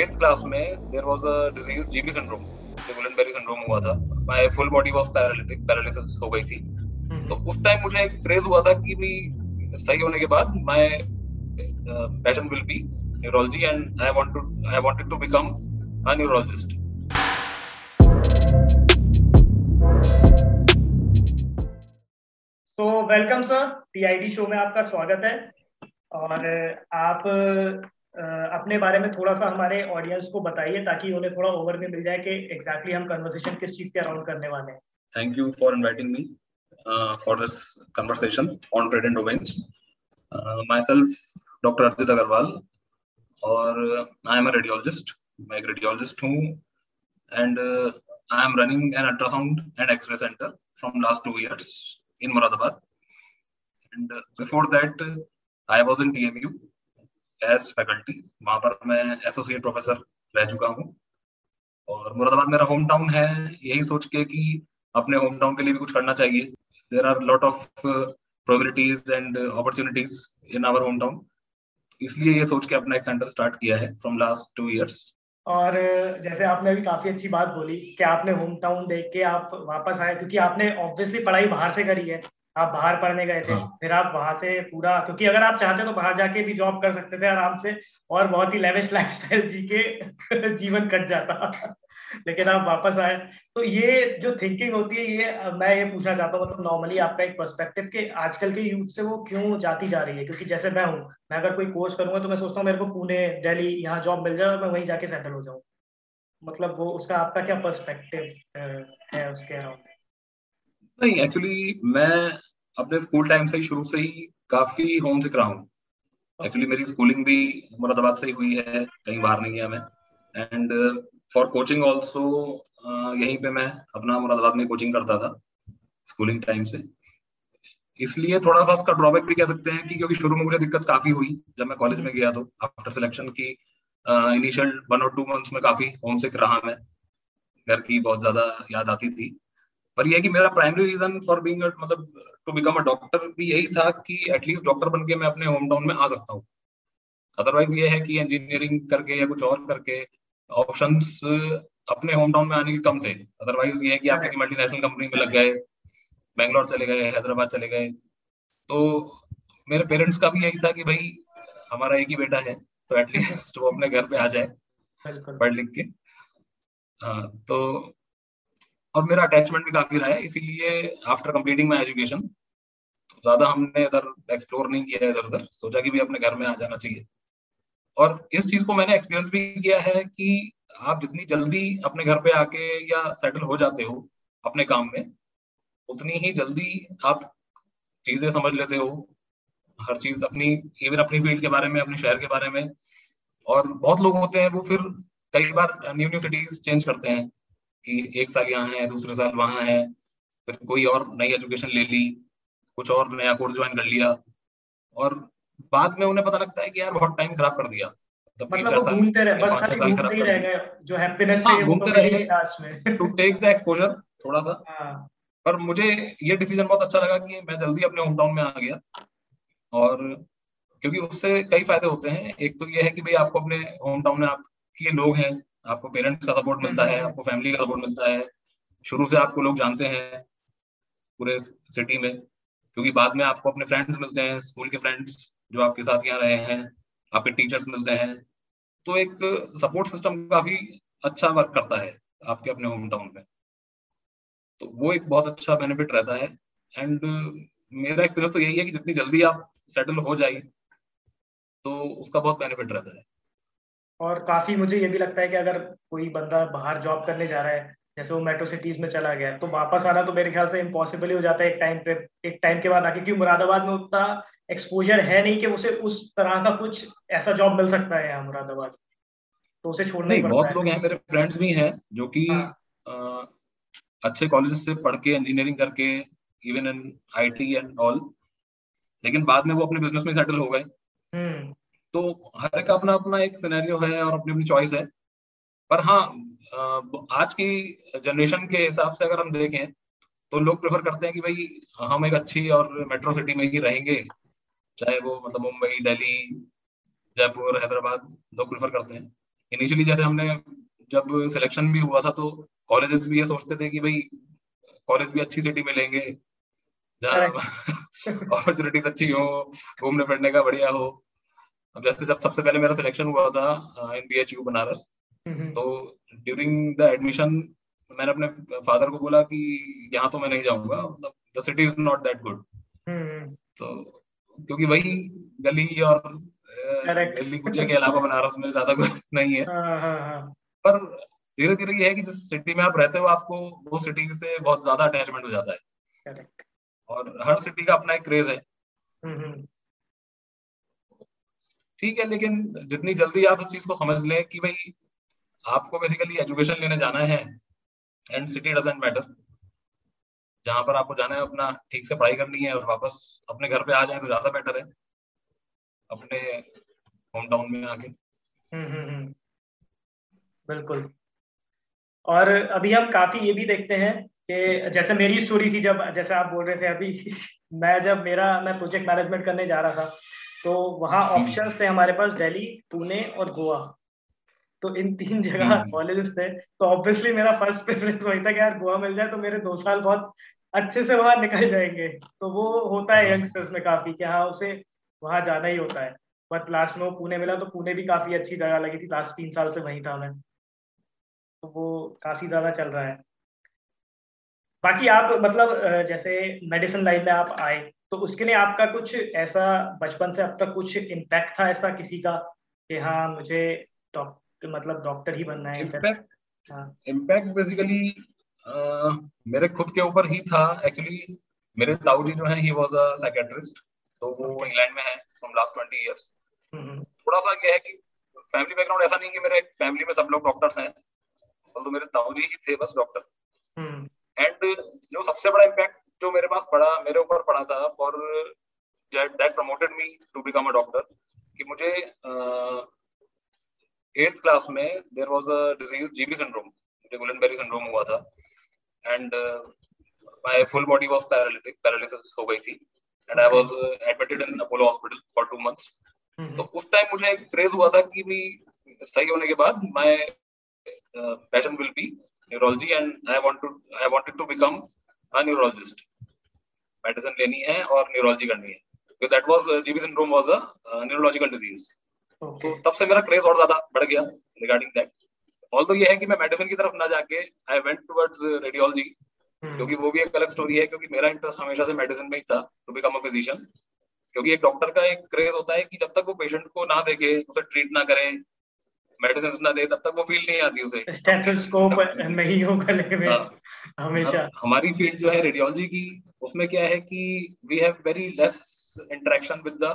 Eighth class में there was a disease GB syndrome Guillain Barre syndrome हुआ था। My full body was paralytic paralysis हो गई थी। हम्म। तो उस टाइम मुझे एक क्रेज हुआ था कि भी सही होने के बाद my passion will be neurology and I want to I wanted to become a neurologist तो वेलकम सर टीआईडी शो में आपका स्वागत है। और आप अपने बारे में थोड़ा सा हमारे ऑडियंस को बताइए ताकि उन्हें थोड़ा ओवर में मिल जाए कि एग्जैक्टली हम कन्वर्सेशन किस चीज़ के अराउंड करने वाले हैं। Thank you for inviting me for this conversation on trade and domains myself doctor Arjit Agarwal और आई एम अ रेडियोलॉजिस्ट मैं एक रेडियोलॉजिस्ट हूँ and I am running an ultrasound and X-ray centre from last two years in Moradabad and before that I was in T M U as faculty वहाँ पर मैं associate professor रह चुका हूँ। और मुरादाबाद मेरा होम टाउन है, यही सोच के कि अपने होम टाउन के लिए भी कुछ करना चाहिए। There are lot of probabilities and opportunities in our hometown इसलिए ये सोच के अपना एक सेंटर स्टार्ट किया है फ्रॉम लास्ट टू ईयर्स और जैसे आपने अभी काफ़ी अच्छी बात बोली कि आपने होम टाउन देख के आप वापस आए, क्योंकि आपने ऑब्वियसली पढ़ाई बाहर से करी है। आप बाहर पढ़ने गए थे हाँ. फिर आप वहाँ से पूरा क्योंकि अगर आप चाहते तो बाहर जाके भी जॉब कर सकते थे आराम से और बहुत ही लेविश लाइफस्टाइल जी के जीवन कट जाता। लेकिन आप वापस आए। तो ये जो थिंकिंग होती है ये मैं ये पूछना चाहता हूँ मतलब नॉर्मली आपका एक पर्सपेक्टिव के आजकल के यूथ से वो क्यों जाती जा रही है? क्योंकि जैसे मैं हूँ मैं अगर कोई कोर्स करूँगा तो मैं सोचता हूँ मेरे को पुणे दिल्ली यहाँ जॉब मिल जाए और मैं वहीं जाके सेटल हो जाऊँ। मतलब वो उसका आपका क्या पर्सपेक्टिव है उसके अराउंड नहीं एक्चुअली मैं अपने स्कूल टाइम से ही शुरू से ही काफ़ी होम सिक रहा हूँ। एक्चुअली मेरी स्कूलिंग भी मुरादाबाद से ही हुई है, कहीं बाहर नहीं गया मैं। एंड फॉर कोचिंग ऑल्सो यहीं पे मैं अपना मुरादाबाद में कोचिंग करता था स्कूलिंग टाइम से। इसलिए थोड़ा सा उसका ड्रॉबैक भी कह सकते हैं कि क्योंकि शुरू में मुझे दिक्कत काफ़ी हुई, जब मैं कॉलेज में गया तो आफ्टर सिलेक्शन की इनिशियल वन और टू मंथ्स में काफ़ी होम सिक रहा मैं। घर की बहुत ज़्यादा याद आती थी। पर यह कि मेरा प्राइमरी रीजन फॉर बीइंग मतलब टू बिकम अ डॉक्टर भी यही था कि एटलीस्ट डॉक्टर बन के मैं अपने होम टाउन में आ सकता हूँ। अदरवाइज़ ये है कि इंजीनियरिंग करके या कुछ और करके ऑप्शंस अपने होम टाउन में आने के कम थे। अदरवाइज़ ये है कि आप किसी मल्टीनेशनल कंपनी में लग गए बेंगलोर चले गए हैदराबाद चले गए। तो मेरे पेरेंट्स का भी यही था कि भाई हमारा एक ही बेटा है तो एटलीस्ट वो अपने घर पे आ जाए पढ़ लिख के। हाँ तो और मेरा अटैचमेंट भी काफ़ी रहा है, इसीलिए आफ्टर कंप्लीटिंग माई एजुकेशन ज़्यादा हमने इधर एक्सप्लोर नहीं किया इधर उधर। सोचा कि भी अपने घर में आ जाना चाहिए। और इस चीज़ को मैंने एक्सपीरियंस भी किया है कि आप जितनी जल्दी अपने घर पे आके या सेटल हो जाते हो अपने काम में, उतनी ही जल्दी आप चीज़ें समझ लेते हो। हर चीज़ अपनी इवन अपनी फ़ील्ड के बारे में, अपने शहर के बारे में। और बहुत लोग होते हैं, वो फिर कई बार न्यू न्यू सिटीज़ चेंज करते हैं। कि एक साल यहाँ है दूसरे साल वहाँ है। फिर कोई और नई एजुकेशन ले ली कुछ और नया कोर्स ज्वाइन कर लिया। और बाद में उन्हें पता लगता है कि यार बहुत टाइम खराब कर दिया। थोड़ा सा। हाँ। पर मुझे ये डिसीज़न बहुत अच्छा लगा कि मैं जल्दी अपने होम टाउन में आ गया। और क्योंकि उससे कई फ़ायदे होते हैं। एक तो ये है कि भाई आपको अपने होम टाउन में आपके लोग हैं। आपको पेरेंट्स का सपोर्ट मिलता है, आपको फैमिली का सपोर्ट मिलता है। शुरू से आपको लोग जानते हैं पूरे सिटी में, क्योंकि बाद में आपको अपने फ्रेंड्स मिलते हैं स्कूल के फ्रेंड्स जो आपके साथ यहाँ रहे हैं, आपके टीचर्स मिलते हैं। तो एक सपोर्ट सिस्टम काफ़ी अच्छा वर्क करता है आपके अपने होम टाउन में। तो वो एक बहुत अच्छा बेनिफिट रहता है। एंड मेरा एक्सपीरियंस तो यही है कि जितनी जल्दी आप सेटल हो जाए तो उसका बहुत बेनिफिट रहता है। और काफ़ी मुझे ये भी लगता है कि अगर कोई बंदा बाहर जॉब करने जा रहा है जैसे वो मेट्रो सिटीज़ में चला गया तो वापस आना तो मेरे ख्याल से इम्पॉसिबल ही हो जाता है एक टाइम पे एक टाइम के बाद आके क्योंकि मुरादाबाद में उतना एक्सपोजर है नहीं कि उसे उस तरह का कुछ ऐसा जॉब मिल सकता है यहाँ मुरादाबाद तो उसे छोड़ना नहीं बहुत लोग हैं मेरे फ्रेंड्स भी हैं जो कि हाँ. अच्छे कॉलेज से पढ़ के इंजीनियरिंग करके even in IT and all लेकिन बाद में वो अपने बिज़नेस में सेटल हो गए। तो हर एक अपना अपना एक सिनेरियो है और अपनी अपनी चॉइस है। पर हाँ आज की जनरेशन के हिसाब से अगर हम देखें तो लोग प्रेफर करते हैं कि भाई हम एक अच्छी और मेट्रो सिटी में ही रहेंगे। चाहे वो मतलब मुंबई दिल्ली जयपुर हैदराबाद लोग प्रेफर करते हैं। इनिशियली जैसे हमने जब सिलेक्शन भी हुआ था तो कॉलेजेस भी ये सोचते थे कि भाई कॉलेज भी अच्छी सिटी में लेंगे। जहाँ अपॉर्चुनिटीज़ अच्छी हो घूमने फिरने का बढ़िया हो। अब जैसे जब सबसे पहले मेरा सिलेक्शन हुआ था in B H U Banaras तो ड्यूरिंग द एडमिशन मैंने अपने फादर को बोला कि यहाँ तो मैं नहीं जाऊँगा मतलब the city is not that good तो क्योंकि वही गली और गली कुचे के अलावा बनारस में ज़्यादा कुछ नहीं है। हाँ, हाँ, हाँ। पर धीरे धीरे ये है कि जिस सिटी में आप रहते हो आपको वो सिटी से बहुत ज़्यादा अटैचमेंट हो जाता है। और हर सिटी का अपना एक क्रेज है। हम्म, हम्म। ठीक है लेकिन जितनी जल्दी आप इस चीज़ को समझ लें कि भाई आपको बेसिकली एजुकेशन लेने जाना है एंड सिटी डजेंट मैटर जहाँ पर आपको जाना है अपना ठीक से पढ़ाई करनी है और वापस अपने घर पे आ जाए तो ज़्यादा बेटर है अपने होम टाउन में आके। हम्म, हम्म, बिल्कुल। और अभी हम काफ़ी ये भी देखते हैं कि जैसे मेरी स्टोरी थी जब जैसे आप बोल रहे थे अभी मैं जब मेरा मैं प्रोजेक्ट मैनेजमेंट करने जा रहा था तो वहाँ ऑप्शंस हम्म। थे हमारे पास दिल्ली पुणे और गोवा। तो इन तीन जगह कॉलेजेस हम्म। थे। तो ऑब्वियसली मेरा फ़र्स्ट प्रेफरेंस वही था कि यार गोवा मिल जाए तो मेरे दो साल बहुत अच्छे से वहाँ निकल जाएँगे। तो वो होता है यंगस्टर्स में काफ़ी कि हाँ उसे वहाँ जाना ही होता है। बट लास्ट में वो पुणे मिला तो पुणे भी काफ़ी अच्छी जगह लगी थी। लास्ट तीन साल से वहीं था मैं। तो वो काफ़ी ज़्यादा चल रहा है। बाकी आप मतलब जैसे मेडिसिन लाइन में आप आए तो उसके लिए आपका कुछ ऐसा बचपन से अब तक कुछ इम्पैक्ट था ऐसा किसी का कि हाँ मुझे डॉक्टर मतलब डॉक्टर ही बनना है? इम्पैक्ट बेसिकली मेरे खुद के ऊपर ही था। एक्चुअली मेरे ताऊ जी जो है ही वाज अ साइकेट्रिस्ट तो वो इंग्लैंड में है फ्रॉम लास्ट ट्वेंटी ईयर्स थोड़ा सा क्या है कि फैमिली बैकग्राउंड ऐसा नहीं कि मेरे फैमिली में सब लोग डॉक्टर्स हैं तो मेरे ताऊ जी ही थे बस डॉक्टर एंड जो सबसे बड़ा इम्पैक्ट जो मेरे पास पड़ा मेरे ऊपर पड़ा था for that promoted me to become a doctor कि मुझे एट्थ uh, क्लास में there was a disease GB syndrome मुझे गुलनबेरी सिंड्रोम हुआ था and my full body was paralytic paralysis हो गई थी and I was admitted in Apollo hospital for two months तो उस टाइम मुझे एक क्रेज हुआ था कि भी सही होने के बाद my passion will be neurology and I want to I wanted to become a neurologist medicine लेनी है और न्यूरोलॉजी करनी है। That was GB syndrome was a neurological disease तो तब से मेरा क्रेज और ज़्यादा बढ़ गया रिगार्डिंग दैट ऑल तो ये है कि मैं मेडिसिन की तरफ़ ना जाके आई वेंट टुवर्ड्स रेडियोलॉजी क्योंकि वो भी एक अलग स्टोरी है क्योंकि मेरा इंटरेस्ट हमेशा से मेडिसिन में ही था टू बिकम अ फिजिशियन क्योंकि एक डॉक्टर का एक क्रेज होता है कि जब तक वो पेशेंट को ना देखे उसे ट्रीट ना करे मेडिसिन ना दे तब तक वो फील नहीं आती उसे। स्टेथोस्कोप नहीं हो गले में हाँ। हमेशा। हमारी फ़ील्ड जो है रेडियोलॉजी की उसमें क्या है कि we have very less interaction with the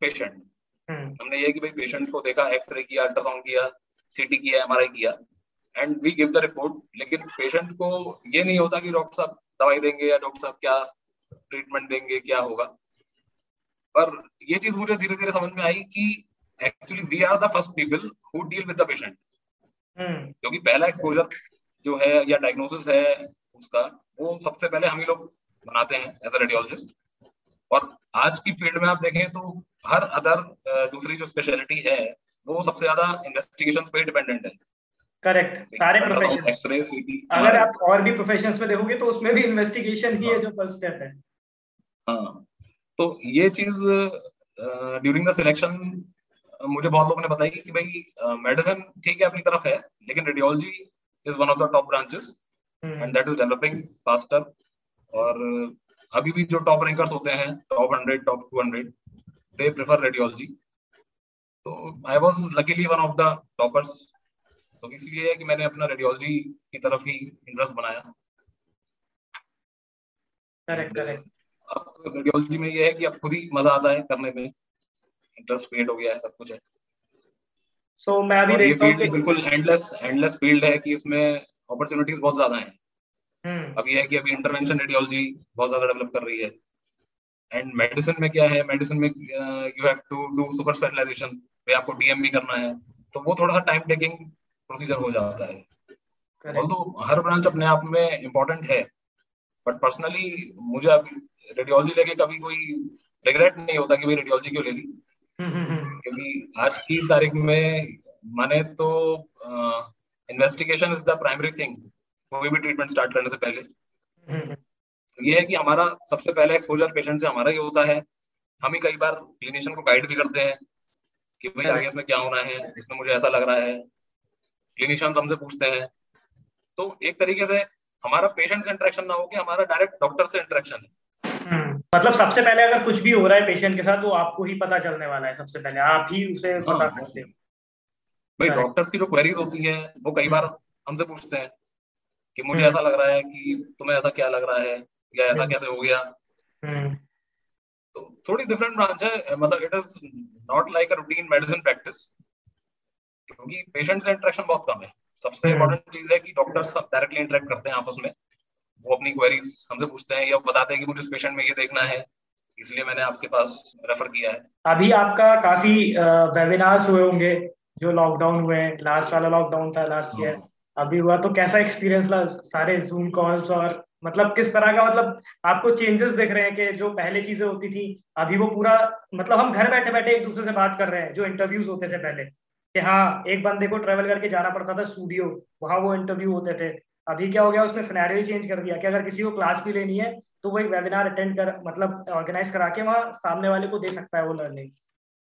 patient हमने ये कि भाई पेशेंट को देखा एक्सरे किया अल्ट्रासाउंड किया सीटी किया एम किया and we give the report लेकिन पेशेंट को ये नहीं होता कि डॉक्टर साहब दवाई देंगे या डॉक्टर साहब क्या ट्रीटमेंट देंगे क्या होगा। पर ये चीज़ मुझे धीरे धीरे समझ में आई कि actually we are the first people who deal with the patient क्योंकि पहला एक्सपोजर जो है या डायग्नोसिस है उसका वो सबसे पहले हम ही लोग बनाते हैं एज अ रेडियोलॉजिस्ट और आज की फ़ील्ड में आप देखें तो हर अदर दूसरी जो स्पेशलिटी है वो सबसे ज़्यादा इन्वेस्टिगेशन पे डिपेंडेंट है। करेक्ट सारे प्रोफेशन अगर आप और भी प्रोफेशंस में देखोगे तो उसमें भी इन्वेस्टिगेशन ही है जो फ़र्स्ट स्टेप है। हाँ। तो ये चीज़ ड्यूरिंग द सिलेक्शन मुझे बहुत लोगों ने बताई कि भाई मेडिसिन ठीक है अपनी तरफ़ है लेकिन radiology is one of the top branches and that is developing faster और अभी भी जो टॉप रैंकर्स होते हैं top hundred top two hundred they prefer radiology तो I was luckily one of the toppers तो इसलिए है कि मैंने अपना रेडियोलॉजी की तरफ़ ही इंटरेस्ट बनाया। करेक्ट करेक्ट रेडियोलॉजी में ये है कि अब खुद ही मज़ा आता है करने में। इंटरेस्ट क्रिएट हो गया है सब कुछ है। सो so, मैं अभी देखता हूँ बिल्कुल एंडलेस एंडलेस फ़ील्ड है कि इसमें अपॉर्चुनिटीज़ बहुत ज़्यादा हैं। हम्म। अभी है कि अभी इंटरवेंशन रेडियोलॉजी बहुत ज़्यादा डेवलप कर रही है। एंड मेडिसिन में क्या है? मेडिसिन में you have to do super specialization पे आपको डीएम भी करना है। तो वो थोड़ा सा टाइम टेकिंग प्रोसीजर हो जाता है। ऑल्दो हर ब्रांच अपने आप में इम्पोर्टेंट है बट पर्सनली मुझे अभी रेडियोलॉजी लेके कभी कोई रिग्रेट नहीं होता कि भाई रेडियोलॉजी क्यों ले ली? क्योंकि आज की तारीख में माने तो investigation is the primary thing कोई भी ट्रीटमेंट स्टार्ट करने से पहले। हम्म। ये है कि हमारा सबसे पहले एक्सपोजर पेशेंट से हमारा ये होता है। हम ही कई बार क्लिनिशियन को गाइड भी करते हैं कि भाई आगे इसमें क्या होना है इसमें मुझे ऐसा लग रहा है। क्लिनिशियन हमसे पूछते हैं। तो एक तरीके से हमारा पेशेंट से इंटरेक्शन ना हो कि हमारा डायरेक्ट डॉक्टर से इंटरेक्शन है। मतलब सबसे पहले अगर कुछ भी हो रहा है पेशेंट के साथ तो आपको ही पता चलने वाला है सबसे पहले। आप ही उसे हाँ, बता सकते हो। भाई डॉक्टर्स की जो क्वेरीज होती है वो कई बार हमसे पूछते हैं कि मुझे हम्म। ऐसा लग रहा है कि तुम्हें ऐसा क्या लग रहा है या ऐसा हम्म। कैसे हो गया? हम्म। तो थोड़ी डिफरेंट ब्रांच है मतलब it is not like a routine medicine practice क्योंकि पेशेंट से इंटरेक्शन बहुत कम है। सबसे इम्पोर्टेंट चीज़ है कि डॉक्टर्स डायरेक्टली इंटरेक्ट करते हैं आपस में। वो अपनी क्वेरीज हमसे पूछते हैं या बताते हैं कि मुझे इस पेशेंट में ये देखना है इसलिए मैंने आपके पास रेफर किया है। अभी आपका काफ़ी वेबिनार्स हुए होंगे जो लॉकडाउन हुए लास्ट वाला लॉकडाउन था लास्ट ईयर अभी हुआ तो कैसा एक्सपीरियंस रहा सारे जूम कॉल्स और मतलब किस तरह का मतलब आपको चेंजेस दिख रहे हैं कि जो पहले चीज़ें होती थी अभी वो पूरा मतलब हम घर बैठे बैठे एक दूसरे से बात कर रहे हैं जो इंटरव्यूज़ होते थे पहले। कि हाँ एक बंदे को ट्रेवल करके जाना पड़ता था स्टूडियो वहाँ वो इंटरव्यू होते थे। अभी क्या हो गया, उसने सिनेरियो चेंज कर दिया कि अगर किसी को क्लास भी लेनी है तो वो एक वेबिनार अटेंड कर मतलब ऑर्गेनाइज करा के वहाँ सामने वाले को दे सकता है वो लर्निंग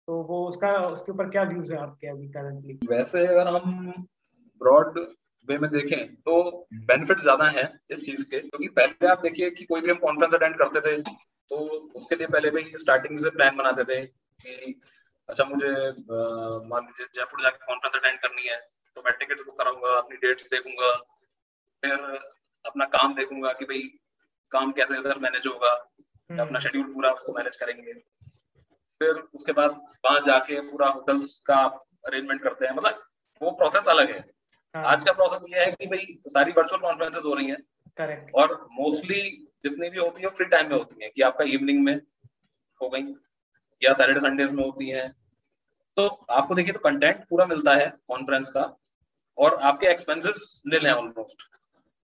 तो वो उसका, उसके ऊपर क्या व्यूज़ है आपके अभी करंटली वैसे अगर हम ब्रॉड वे में देखें तो बेनिफिट ज़्यादा है इस चीज़ के, क्योंकि तो पहले आप देखिए कि कोई भी हम कॉन्फ्रेंस अटेंड करते थे तो उसके लिए पहले भी स्टार्टिंग से प्लान बनाते थे कि अच्छा मुझे मान लीजिए जयपुर जाके कॉन्फ्रेंस अटेंड करनी है तो मैं टिकट बुक कराऊँगा, अपनी डेट्स देखूँगा फिर अपना काम देखूँगा कि भाई काम कैसे इधर मैनेज होगा हम्म। अपना शेड्यूल पूरा उसको मैनेज करेंगे। फिर उसके बाद वहाँ जाके पूरा होटल्स का अरेंजमेंट करते हैं। मतलब वो प्रोसेस अलग है। हाँ। आज का प्रोसेस ये है कि भाई सारी वर्चुअल कॉन्फ्रेंसेस हो रही हैं। करेक्ट और मोस्टली जितनी भी होती है फ्री टाइम में होती है कि आपका इवनिंग में हो गई या सैटरडे संडेज में होती है। तो आपको देखिए तो कंटेंट पूरा मिलता है कॉन्फ्रेंस का और आपके एक्सपेंसेस निल है ऑलमोस्ट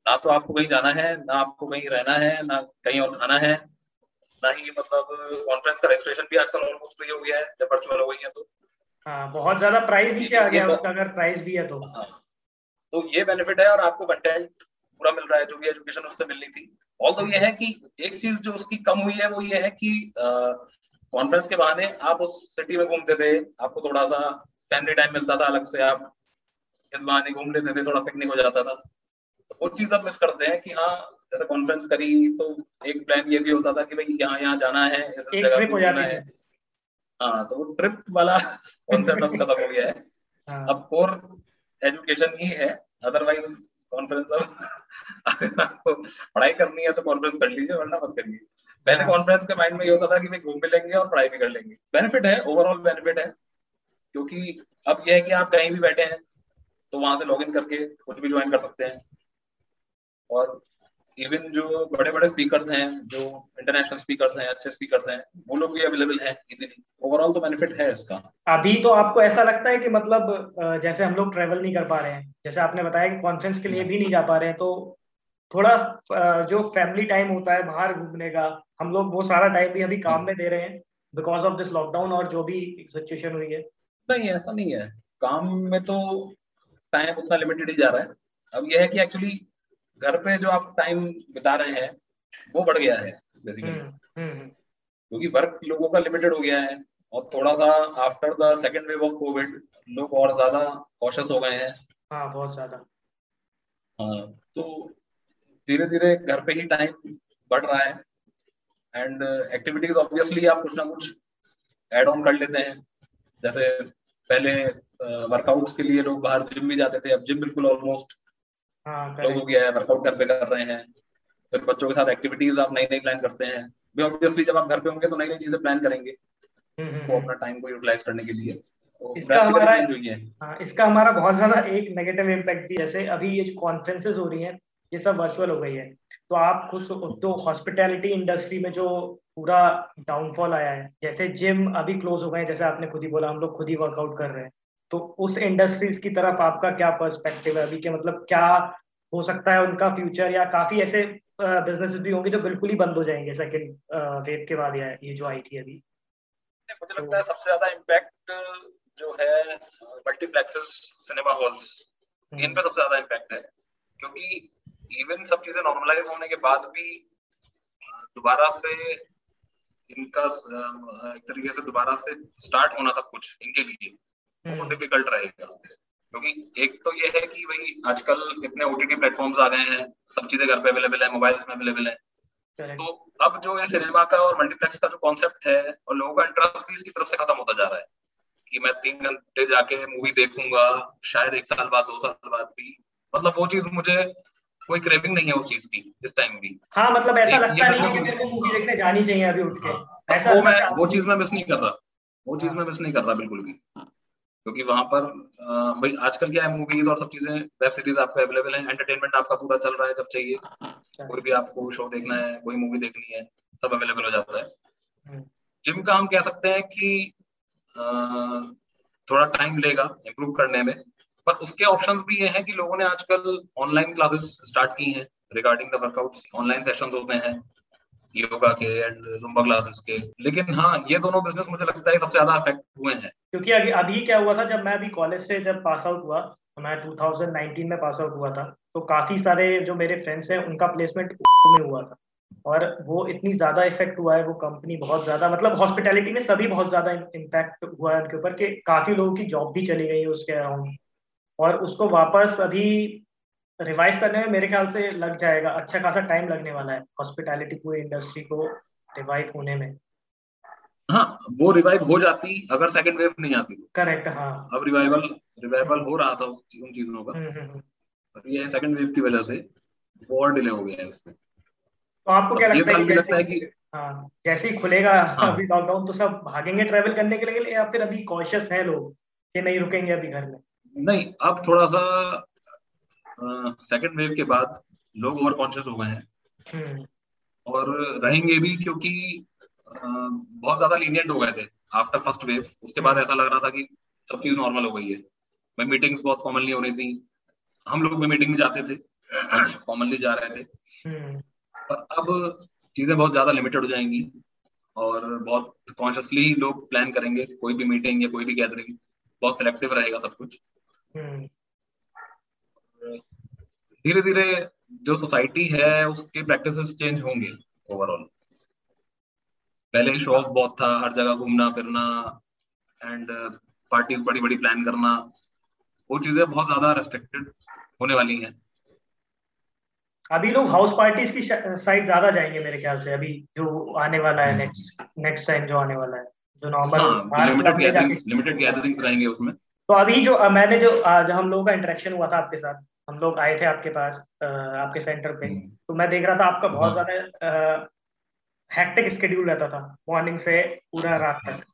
ना तो आपको कहीं जाना है ना आपको कहीं रहना है ना कहीं और खाना है ना ही मतलब कॉन्फ्रेंस का रजिस्ट्रेशन भी आजकल ऑलमोस्ट फ्री हो गया है जब वर्चुअल हो गई है तो। हाँ बहुत ज़्यादा प्राइस नीचे आ गया उसका अगर प्राइस भी है तो। हाँ तो ये बेनिफिट है और आपको कंटेंट पूरा मिल रहा है जो भी एजुकेशन उससे मिलनी थी। ऑल तो ये है कि एक चीज़ जो उसकी कम हुई है वो ये है कि कॉन्फ्रेंस के बहाने आप उस सिटी में घूमते थे आपको थोड़ा सा फैमिली टाइम मिलता था अलग से आप इस बहाने घूम लेते थे थोड़ा पिकनिक हो जाता था। तो वो चीज़ आप मिस करते हैं कि हाँ जैसे कॉन्फ्रेंस करी तो एक प्लान ये भी होता था कि भाई यहाँ यहाँ जाना है इस जगह घूमना है। हाँ तो वो ट्रिप वाला कॉन्सेप्ट अब खत्म हो गया है। हाँ। अब कोर एजुकेशन ही है अदरवाइज़ कॉन्फ्रेंस अब आपको पढ़ाई करनी है तो कॉन्फ्रेंस कर लीजिए वरना मत करिए। पहले कॉन्फ्रेंस हाँ। के माइंड में ये होता था कि भाई घूम भी लेंगे और पढ़ाई भी कर लेंगे। बेनिफिट है ओवरऑल बेनिफिट है क्योंकि अब यह है कि आप कहीं भी बैठे हैं तो वहाँ से लॉग इन करके कुछ भी ज्वाइन कर सकते हैं। और इवन जो बड़े बड़े स्पीकर्स हैं जो इंटरनेशनल स्पीकर्स हैं अच्छे स्पीकर्स हैं वो लोग भी अवेलेबल हैं इजीली ओवरऑल तो बेनिफिट है इसका. अभी तो आपको ऐसा लगता है कि मतलब जैसे हम लोग ट्रेवल नहीं कर पा रहे हैं जैसे आपने बताया कि कॉन्फ्रेंस के लिए भी नहीं जा पा रहे हैं तो थोड़ा जो फैमिली टाइम होता है बाहर घूमने का हम लोग वो सारा टाइम भी अभी काम में दे रहे हैं बिकॉज़ ऑफ़ दिस लॉकडाउन और जो भी सिचुएशन हुई है। नहीं ऐसा नहीं है। काम में तो टाइम उतना लिमिटेड ही जा रहा है। अब यह है कि एक्चुअली घर पे जो आप टाइम बिता रहे हैं वो बढ़ गया है बेसिकली हम्म, हम्म, हम्म। क्योंकि वर्क लोगों का लिमिटेड हो गया है और थोड़ा सा after the second wave of Covid लोग और ज़्यादा कॉशियस हो गए हैं। हाँ बहुत ज़्यादा। हाँ तो धीरे धीरे घर पे ही टाइम बढ़ रहा है एंड एक्टिविटीज़ ऑब्वियसली आप कुछ ना कुछ एड ऑन कर लेते हैं। जैसे पहले वर्कआउट्स uh, के लिए लोग बाहर जिम भी जाते थे अब जिम बिल्कुल ऑलमोस्ट हाँ, क्लोज हो गया है वर्कआउट घर पे कर रहे हैं। फिर बच्चों के साथ एक्टिविटीज़ आप नई नई प्लान करते हैं। ऑब्वियसली जब आप घर पे होंगे तो नई नई चीज़ें प्लान करेंगे। उसको अपना टाइम। को यूटिलाइज करने के लिए। तो इसका हमारा हाँ, इसका हमारा बहुत ज़्यादा एक नेगेटिव इम्पैक्ट भी जैसे अभी ये जो कॉन्फ्रेंसेज हो रही हैं ये सब वर्चुअल हो गई है। तो आप खुद तो हॉस्पिटैलिटी इंडस्ट्री में जो पूरा डाउनफॉल आया है जैसे जिम अभी क्लोज हो गए जैसे आपने खुद ही बोला हम लोग खुद ही वर्कआउट कर रहे हैं। तो उस इंडस्ट्रीज़ की तरफ़ आपका क्या पर्सपेक्टिव है? अभी के मतलब क्या हो सकता है उनका फ्यूचर या काफ़ी ऐसे बिजनेसेस भी होंगे जो बिल्कुल ही बंद हो जाएँगे सेकंड वेव के बाद या ये जो आई थी अभी। मुझे लगता है सबसे ज़्यादा इम्पैक्ट जो है मल्टीप्लेक्सेस सिनेमा हॉल्स इन पे सबसे ज़्यादा इम्पैक्ट है। क्योंकि इवन सब चीज़ें नॉर्मलाइज होने के बाद भी दोबारा से इनका एक तरीके से दोबारा से स्टार्ट होना सब कुछ इनके लिए। बहुत डिफ़िकल्ट हम्म। रहेगा। क्योंकि एक तो ये है कि भाई आजकल इतने ओटीटी प्लेटफॉर्म्स आ गए हैं सब चीज़ें घर पे अवेलेबल है मोबाइल्स में अवेलेबल है। तो अब जो ये सिनेमा का और मल्टीप्लेक्स का जो कॉन्सेप्ट है और लोगों का इंटरेस्ट भी इसकी तरफ़ से खत्म होता जा रहा है कि मैं तीन घंटे जाके मूवी देखूँगा शायद एक साल बाद दो साल बाद भी। मतलब वो चीज़ मुझे कोई क्रेविंग नहीं है उस चीज़ की इस टाइम भी। हाँ मतलब ऐसा लगता नहीं कि मेरे को मूवी देखने जानी चाहिए अभी उठ के। हाँ, ऐसा वो मैं वो चीज़ मैं मिस नहीं कर रहा। वो चीज़ मैं मिस नहीं कर रहा बिल्कुल भी। क्योंकि वहाँ पर भाई आजकल क्या है मूवीज़ और सब चीज़ें वेब सीरीज़ आपको अवेलेबल है एंटरटेनमेंट आपका पूरा चल रहा है जब चाहिए अच्छा। कोई भी आपको शो देखना है कोई मूवी देखनी है सब अवेलेबल हो जाता है जिम हम्म। का हम कह सकते हैं कि थोड़ा टाइम लेगा इम्प्रूव करने में पर उसके ऑप्शंस भी ये हैं कि लोगों ने आजकल ऑनलाइन क्लासेस स्टार्ट की हैं regarding the workouts online sessions होते हैं योगा के एंड जुम्बा क्लासेस के। लेकिन हाँ ये दोनों बिज़नेस मुझे लगता है सबसे ज़्यादा अफेक्ट हुए हैं। क्योंकि अभी अभी क्या हुआ था, जब मैं अभी कॉलेज से जब पास आउट हुआ तो मैं 2019 में पास आउट हुआ था तो काफ़ी सारे जो मेरे फ्रेंड्स हैं, उनका प्लेसमेंट में हुआ था। और वो इतनी ज़्यादा इफ़ेक्ट हुआ है, वो कंपनी बहुत ज़्यादा मतलब हॉस्पिटैलिटी में सभी बहुत ज़्यादा इम्पैक्ट हुआ है उनके ऊपर कि काफ़ी लोगों की जॉब भी चली गई है उसके अराउंड और उसको वापस अभी रिवाइव करने में मेरे ख्याल से लग जाएगा अच्छा खासा टाइम लगने वाला है हॉस्पिटैलिटी पूरी इंडस्ट्री को रिवाइव होने में। हाँ वो रिवाइव हो जाती अगर सेकंड वेव नहीं आती करेक्ट हाँ। अब रिवाइवल रिवाइवल हो रहा था उन चीज़ों का। हम्म, हम्म, हम्म। ये सेकंड वेव की वजह से और डिले हो गया है उसमें। तो आपको क्या लगता है कि लगता है कि हाँ जैसे ही खुलेगा हाँ, अभी लॉकडाउन तो सब भागेंगे ट्रेवल करने के लिए या फिर अभी कॉशियस है लोग कि नहीं रुकेंगे अभी घर में? नहीं अब थोड़ा सा सेकंड वेव के बाद लोग ओवर कॉन्शियस हो गए हैं हम्म। और रहेंगे भी क्योंकि बहुत ज़्यादा लीनियंट हो गए थे आफ्टर फ़र्स्ट वेव उसके बाद ऐसा लग रहा था कि सब चीज़ नॉर्मल हो गई है मैं मीटिंग्स बहुत कॉमनली हो रही थी हम लोग भी मीटिंग में जाते थे कॉमनली जा रहे थे हम्म। पर अब चीज़ें बहुत ज़्यादा लिमिटेड हो जाएँगी और बहुत कॉन्शियसली लोग प्लान करेंगे कोई भी मीटिंग या कोई भी गैदरिंग बहुत सिलेक्टिव रहेगा सब कुछ हम्म। धीरे धीरे जो सोसाइटी है उसके प्रैक्टिस चेंज होंगे ओवरऑल पहले शो ऑफ़ बहुत था हर जगह घूमना फिरना एंड पार्टीज़ बड़ी बड़ी प्लान करना वो चीज़ें बहुत ज़्यादा रेस्ट्रिक्टेड होने वाली हैं। अभी लोग हाउस पार्टीज़ की साइड ज़्यादा जाएँगे मेरे ख्याल से अभी जो आने वाला है नेक्स्ट नेक्स्ट टाइम जो आने वाला है जो normal limited gatherings limited gatherings रहेंगे उसमें। तो अभी जो मैंने जो आज हम लोगों का इंटरेक्शन हुआ था आपके साथ हम लोग आए थे आपके पास आपके सेंटर पे हम्म। तो मैं देख रहा था आपका बहुत हाँ। ज़्यादा हैक्टिक स्केड्यूल रहता था मॉर्निंग से पूरा रात तक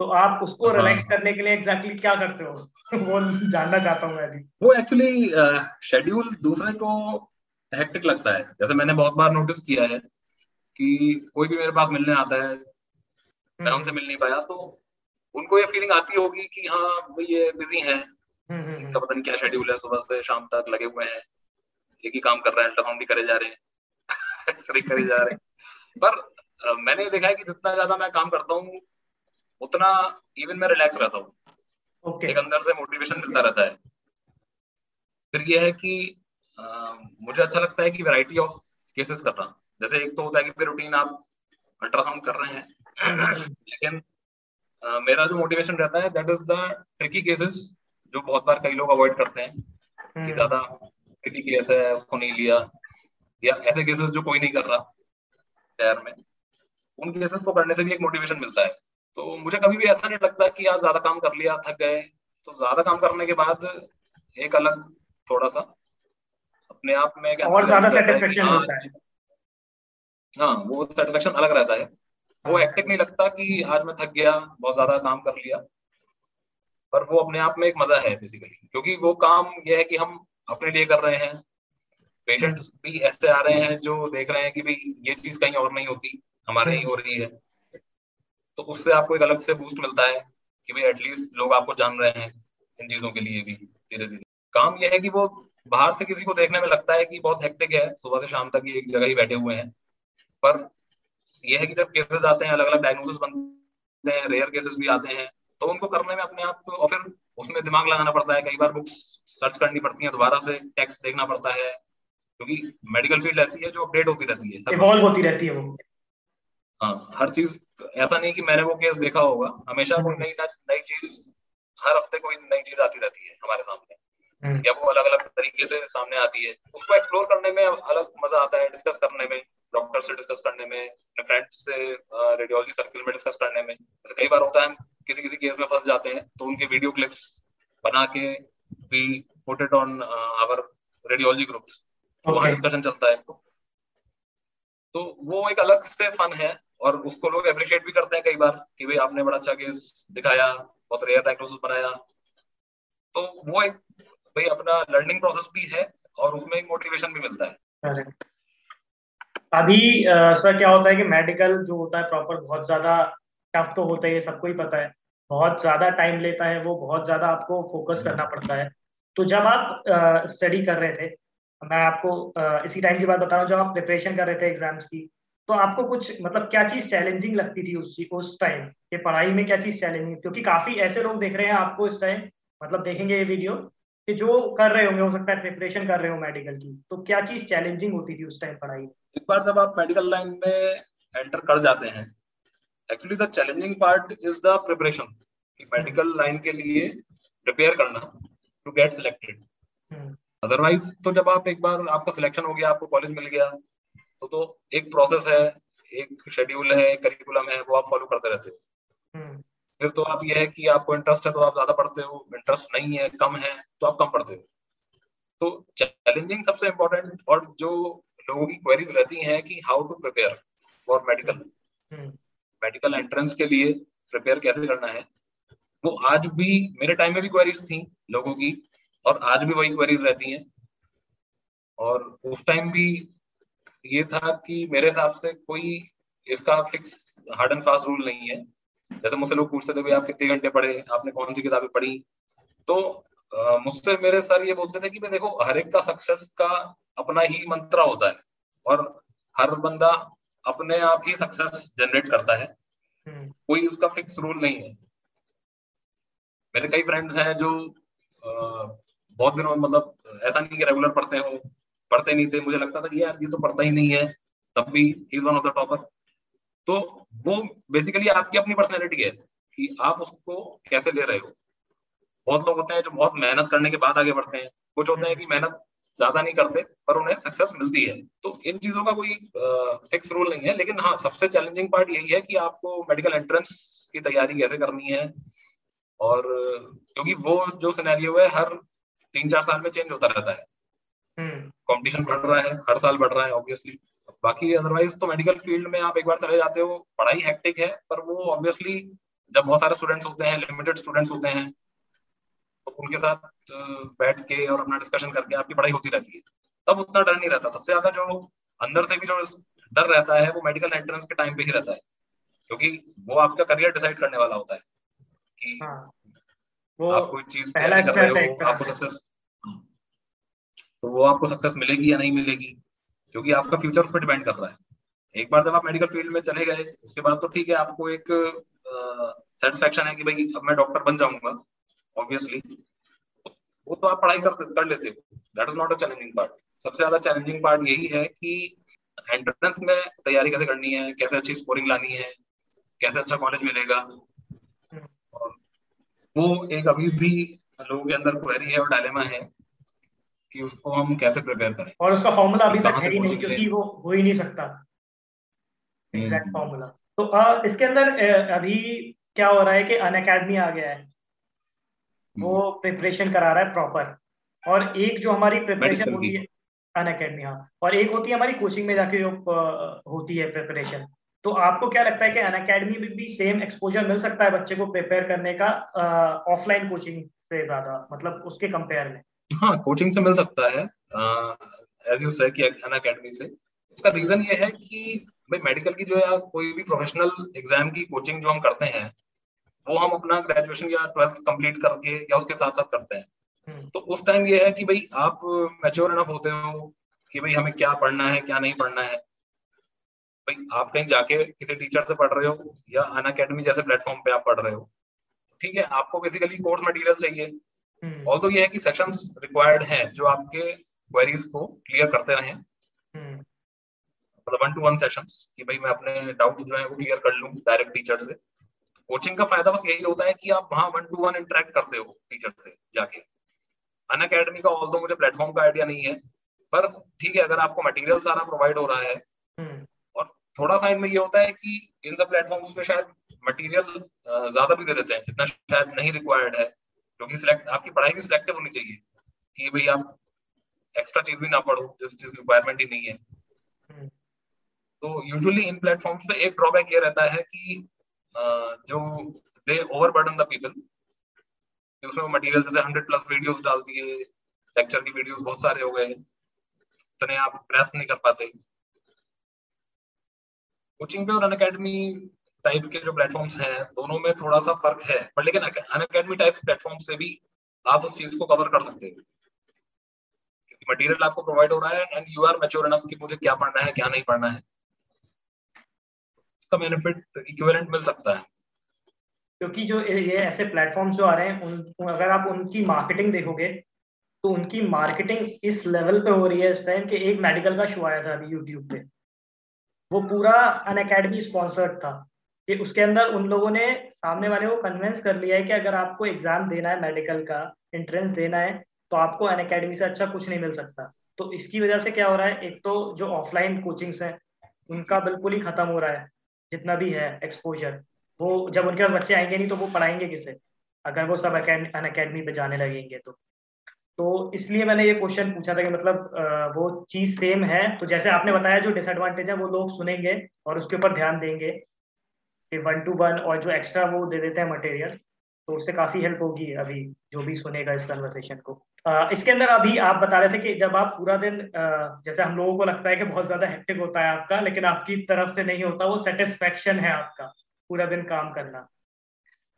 तो आप उसको रिलैक्स हाँ। करने के लिए एग्जैक्टली exactly क्या करते हो वो जानना चाहता हूँ मैं अभी वो एक्चुअली शेड्यूल दूसरे को हैक्टिक लगता है जैसे मैंने बहुत बार नोटिस किया है कि कोई भी मेरे पास मिलने आता है मैं हम्म। उनसे मिल नहीं पाया तो उनको ये फीलिंग आती होगी कि हाँ ये बिज़ी हैं हम्म, हम्म, इनका पता नहीं क्या शेड्यूल है सुबह से शाम तक लगे हुए हैं। एक ही काम कर रहे हैं अल्ट्रासाउंड भी करे जा रहे हैं। एक्सरे करे जा रहे हैं। पर आ, मैंने देखा है कि जितना ज़्यादा मैं काम करता हूँ उतना इवन मैं रिलैक्स रहता हूँ। Okay. एक अंदर से मोटिवेशन मिलता रहता है। फिर ये है कि आ, मुझे अच्छा लगता है कि वैरायटी ऑफ़ केसेस करना जैसे एक तो होता है कि रूटीन आप अल्ट्रासाउंड कर रहे हैं। लेकिन आ, मेरा जो मोटिवेशन रहता है that is the tricky cases जो बहुत बार कई लोग अवॉइड करते हैं कि हम्म। ज़्यादा केस है उसको नहीं लिया या ऐसे केसेस जो कोई नहीं कर रहा शहर में उन केसेस को करने से भी एक मोटिवेशन मिलता है। तो मुझे कभी भी ऐसा नहीं लगता कि आज ज़्यादा काम कर लिया थक गए तो ज़्यादा काम करने के बाद एक अलग थोड़ा सा अपने आप में और ज़्यादा सेटिस्फेक्शन होता है हाँ वो सेटिस्फेक्शन अलग रहता है। वो हेक्टिक नहीं लगता कि आज मैं थक गया बहुत ज़्यादा काम कर लिया। पर वो अपने आप में एक मज़ा है बेसिकली क्योंकि वो काम ये है कि हम अपने लिए कर रहे हैं। पेशेंट्स भी ऐसे आ रहे हैं जो देख रहे हैं कि भाई ये चीज़ कहीं और नहीं होती, हमारे ही हो रही है। तो उससे आपको एक अलग से बूस्ट मिलता है कि भाई एटलीस्ट लोग आपको जान रहे हैं इन चीज़ों के लिए भी धीरे धीरे काम यह है कि वो बाहर से किसी को देखने में लगता है कि बहुत हेक्टिक है, सुबह से शाम तक ये एक जगह ही बैठे हुए हैं। पर यह है कि जब केसेस आते हैं अलग अलग डायग्नोसिस बनते हैं रेयर केसेस भी आते हैं तो उनको करने में अपने आप और फिर उसमें दिमाग लगाना पड़ता है। कई बार बुक्स सर्च करनी पड़ती है दोबारा से टेक्स्ट देखना पड़ता है क्योंकि मेडिकल फ़ील्ड ऐसी है जो अपडेट होती रहती है। इवॉल्व होती रहती है वो। हाँ हर चीज़ ऐसा नहीं कि मैंने वो केस देखा होगा। हमेशा कोई नई नई चीज़ हर हफ़्ते कोई नई चीज़ आती रहती है हमारे सामने। हम्म। या वो अलग अलग तरीके से सामने आती है। उसको एक्सप्लोर करने में अलग मज़ा आता है डिस्कस करने में। डॉक्टर से डिस्कस करने में अपने फ्रेंड्स से रेडियोलॉजी सर्किल में डिस्कस करने में। जैसे कई बार होता है किसी किसी केस में फंस जाते हैं तो उनके वीडियो क्लिप्स बना के we put it on our radiology groups तो वहाँ डिस्कशन चलता है। तो वो एक अलग से फन है और उसको लोग अप्रिशिएट भी करते हैं कई बार कि भाई आपने बड़ा अच्छा केस दिखाया बहुत रेयर डायग्नोसिस बनाया। तो वो एक भाई अपना लर्निंग प्रोसेस भी है और उसमें एक मोटिवेशन भी मिलता है। अभी सर क्या होता है कि मेडिकल जो होता है प्रॉपर बहुत ज़्यादा टफ तो होता है ये सबको ही पता है। बहुत ज़्यादा टाइम लेता है वो बहुत ज़्यादा आपको फोकस करना पड़ता है। तो जब आप स्टडी कर रहे थे मैं आपको इसी टाइम की बात बता रहा हूँ जब आप प्रिपरेशन कर रहे थे एग्ज़ाम्स की तो आपको कुछ मतलब क्या चीज़ चैलेंजिंग लगती थी उस उस टाइम कि पढ़ाई में क्या चीज़ चैलेंजिंग क्योंकि काफ़ी ऐसे लोग देख रहे हैं आपको इस टाइम मतलब देखेंगे ये वीडियो कि जो कर रहे होंगे हो सकता है प्रिपरेशन कर रहे हो मेडिकल की तो क्या चीज़ चैलेंजिंग होती थी उस टाइम पढ़ाई में? एक बार जब आप मेडिकल लाइन में एंटर कर जाते हैं actually the challenging part is the preparation कि मेडिकल लाइन के लिए प्रिपेयर करना टू गेट सिलेक्टेड अदरवाइज़ तो जब आप एक बार आपका सिलेक्शन हो गया आपको कॉलेज मिल गया तो तो एक प्रोसेस है एक शेड्यूल है एक करिकुलम है वो आप फॉलो करते रहते हो। हम्म। फिर तो आप ये है कि आपको इंटरेस्ट है तो आप ज़्यादा पढ़ते हो इंटरेस्ट नहीं है कम है तो आप कम पढ़ते हो। तो चैलेंजिंग सबसे इम्पोर्टेंट और जो लोगों की क्वेरीज रहती हैं कि how to prepare for medical medical entrance के लिए प्रिपेयर कैसे करना है? वो आज भी मेरे टाइम में भी क्वेरीज थी लोगों की और आज भी वही क्वेरीज रहती हैं। और उस टाइम भी ये था कि मेरे हिसाब से कोई इसका fix hard and fast rule नहीं है। जैसे मुझसे लोग पूछते थे भाई आप कितने घंटे पढ़े? आपने कौन सी किताबें पढ़ी? तो मुझसे मेरे सर ये बोलते थे कि मैं देखो हर एक का सक्सेस का अपना ही मंत्र होता है और हर बंदा अपने आप ही सक्सेस जनरेट करता है। हम्म। कोई उसका फिक्स रूल नहीं है। मेरे कई फ्रेंड्स हैं जो बहुत दिनों मतलब ऐसा नहीं कि रेगुलर पढ़ते हो पढ़ते नहीं थे। मुझे लगता था कि यार ये तो पढ़ता ही नहीं है तब भी is one of the topper तो वो बेसिकली आपकी अपनी पर्सनैलिटी है कि आप उसको कैसे ले रहे हो। बहुत लोग होते हैं जो बहुत मेहनत करने के बाद आगे बढ़ते हैं। कुछ होते हैं कि मेहनत ज़्यादा नहीं करते पर उन्हें सक्सेस मिलती है। तो इन चीज़ों का कोई फिक्स रूल नहीं है लेकिन हाँ सबसे चैलेंजिंग पार्ट यही है कि आपको मेडिकल एंट्रेंस की तैयारी कैसे करनी है। और क्योंकि वो जो सिनेरियो है हर तीन चार साल में चेंज होता रहता है। Competition hmm. बढ़ रहा है हर साल बढ़ रहा है ऑब्वियसली बाकी अदरवाइज़ तो मेडिकल फ़ील्ड में आप एक बार चले जाते हो पढ़ाई हेक्टिक है पर वो ऑब्वियसली जब बहुत सारे स्टूडेंट्स होते हैं लिमिटेड स्टूडेंट्स होते हैं उनके साथ बैठ के और अपना डिस्कशन करके आपकी पढ़ाई होती रहती है। तब उतना डर नहीं रहता। सबसे ज़्यादा जो अंदर से भी जो डर रहता है वो मेडिकल एंट्रेंस के टाइम पे ही रहता है। क्योंकि वो आपका करियर डिसाइड करने वाला होता है कि हाँ, वो आप कोई चीज़ पहला कर रहे हो आपको सक्सेस तो वो आपको सक्सेस मिलेगी या नहीं मिलेगी क्योंकि आपका फ्यूचर उस पर डिपेंड कर रहा है। एक बार जब आप मेडिकल फ़ील्ड में चले गए उसके बाद तो ठीक है आपको एक सेटिस्फेक्शन है कि भाई अब मैं डॉक्टर बन जाऊँगा। ऑब्वियसली वो तो आप पढ़ाई कर कर लेते हो। That is not a challenging part सबसे ज़्यादा चैलेंजिंग पार्ट यही है कि एंट्रेंस में तैयारी कैसे करनी है कैसे अच्छी स्कोरिंग लानी है कैसे अच्छा कॉलेज मिलेगा। और वो एक अभी भी लोगों के अंदर क्वेरी है और डायलेमा है कि उसको हम कैसे प्रिपेयर करें। और उसका फॉर्मूला अभी तक है ही नहीं क्योंकि वो हो ही नहीं सकता। एग्जैक्ट हम्म। फॉर्मूला तो आ, इसके अंदर अभी क्या हो रहा है कि अनअकैडमी आ गया है। वो प्रिपरेशन करा रहा है प्रॉपर और एक जो हमारी प्रिपरेशन होती है अन अकेडमी हाँ। और एक होती है हमारी कोचिंग में जाके जो होती है प्रिपरेशन तो आपको क्या लगता है कि अन अकेडमी में भी सेम एक्सपोजर मिल सकता है बच्चे को प्रिपेयर करने का ऑफलाइन कोचिंग से ज़्यादा? मतलब उसके कंपेयर में। हाँ कोचिंग से मिल सकता है एज यू से अन अकेडमी से। उसका रीजन ये है कि भाई मेडिकल की जो है कोई भी प्रोफेशनल एग्ज़ाम की कोचिंग जो हम करते हैं वो हम अपना ग्रेजुएशन या ट्वेल्थ कंप्लीट करके या उसके साथ साथ करते हैं हम्म। तो उस टाइम ये है कि भाई आप मेच्योर इनफ होते हो कि भाई हमें क्या पढ़ना है क्या नहीं पढ़ना है भाई आप कहीं जाके किसी टीचर से पढ़ रहे हो या अन अकेडमी जैसे प्लेटफॉर्म पे आप पढ़ रहे हो ठीक है आपको बेसिकली कोर्स मटेरियल चाहिए ऑल हम्म। तो ये है कि सेशंस रिक्वायर्ड है जो आपके क्वेरीज को क्लियर करते रहे हम्म। मतलब वन टू वन सेशन कि भाई मैं अपने डाउट जो है वो क्लियर कर लूँ डायरेक्ट टीचर से कोचिंग का फ़ायदा बस यही होता है कि आप वहाँ वन टू वन इंटरेक्ट करते हो टीचर से जाके अन अकेडमी का ऑल मुझे प्लेटफॉर्म का आइडिया नहीं है पर ठीक है अगर आपको मटेरियल सारा प्रोवाइड हो रहा है हम्म। और थोड़ा सा इनमें ये होता है कि इन सब प्लेटफॉर्म्स पे शायद मटेरियल ज़्यादा भी दे देते हैं जितना शायद नहीं रिक्वायर्ड है क्योंकि सिलेक्ट आपकी पढ़ाई भी सिलेक्टिव होनी चाहिए कि भाई आप एक्स्ट्रा चीज़ भी ना पढ़ो जिस चीज़ की रिक्वायरमेंट ही नहीं है हम्म। तो यूजुअली इन प्लेटफॉर्म्स पे एक ड्रॉबैक ये रहता है कि जो दे ओवरबर्डन द पीपल उसमें मटेरियल जैसे हंड्रेड प्लस वीडियोस डाल दिए लेक्चर की वीडियोस बहुत सारे हो गए, इतने आप प्रेस नहीं कर पाते। कोचिंग पे और अन अकेडमी टाइप के जो प्लेटफॉर्म्स हैं, दोनों में थोड़ा सा फ़र्क है, पर लेकिन अन अकेडमी टाइप प्लेटफॉर्म से भी आप उस चीज़ को कवर कर सकते हैं। मटेरियल आपको प्रोवाइड हो रहा है and you are mature enough कि मुझे क्या पढ़ना है, क्या नहीं पढ़ना है। इसका बेनिफिट इक्विवेलेंट मिल सकता है। क्योंकि जो ये ऐसे प्लेटफॉर्म जो आ रहे हैं, उन अगर आप उनकी मार्केटिंग देखोगे तो उनकी मार्केटिंग इस लेवल पे हो रही है इस टाइम कि एक मेडिकल का शो आया था अभी यूट्यूब पे। वो पूरा अन अकेडमी स्पॉन्सर्ड था कि उसके अंदर उन लोगों ने सामने वाले को कन्विंस कर लिया है कि अगर आपको एग्ज़ाम देना है मेडिकल का एंट्रेंस देना है तो आपको अन अकेडमी से अच्छा कुछ नहीं मिल सकता। तो इसकी वजह से क्या हो रहा है, एक तो जो ऑफलाइन कोचिंग्स हैं, उनका बिल्कुल ही खत्म हो रहा है। जितना भी है एक्सपोजर वो जब उनके पास बच्चे आएँगे नहीं तो वो पढ़ाएँगे किसे? अगर वो सब अन अकेडमी पे जाने लगेंगे तो। तो इसलिए मैंने ये क्वेश्चन पूछा था कि मतलब वो चीज़ सेम है तो जैसे आपने बताया जो डिसएडवांटेज है, वो लोग सुनेंगे और उसके ऊपर ध्यान देंगे कि वन टू वन और जो एक्स्ट्रा वो दे देते हैं मटेरियल तो उससे काफ़ी हेल्प होगी अभी जो भी सुनेगा इस कन्वर्सेशन को। आ, इसके अंदर अभी आप बता रहे थे कि जब आप पूरा दिन आ, जैसे हम लोगों को लगता है कि बहुत ज़्यादा हेक्टिक होता है आपका लेकिन आपकी तरफ़ से नहीं होता वो सेटिस्फेक्शन है आपका पूरा दिन काम करना।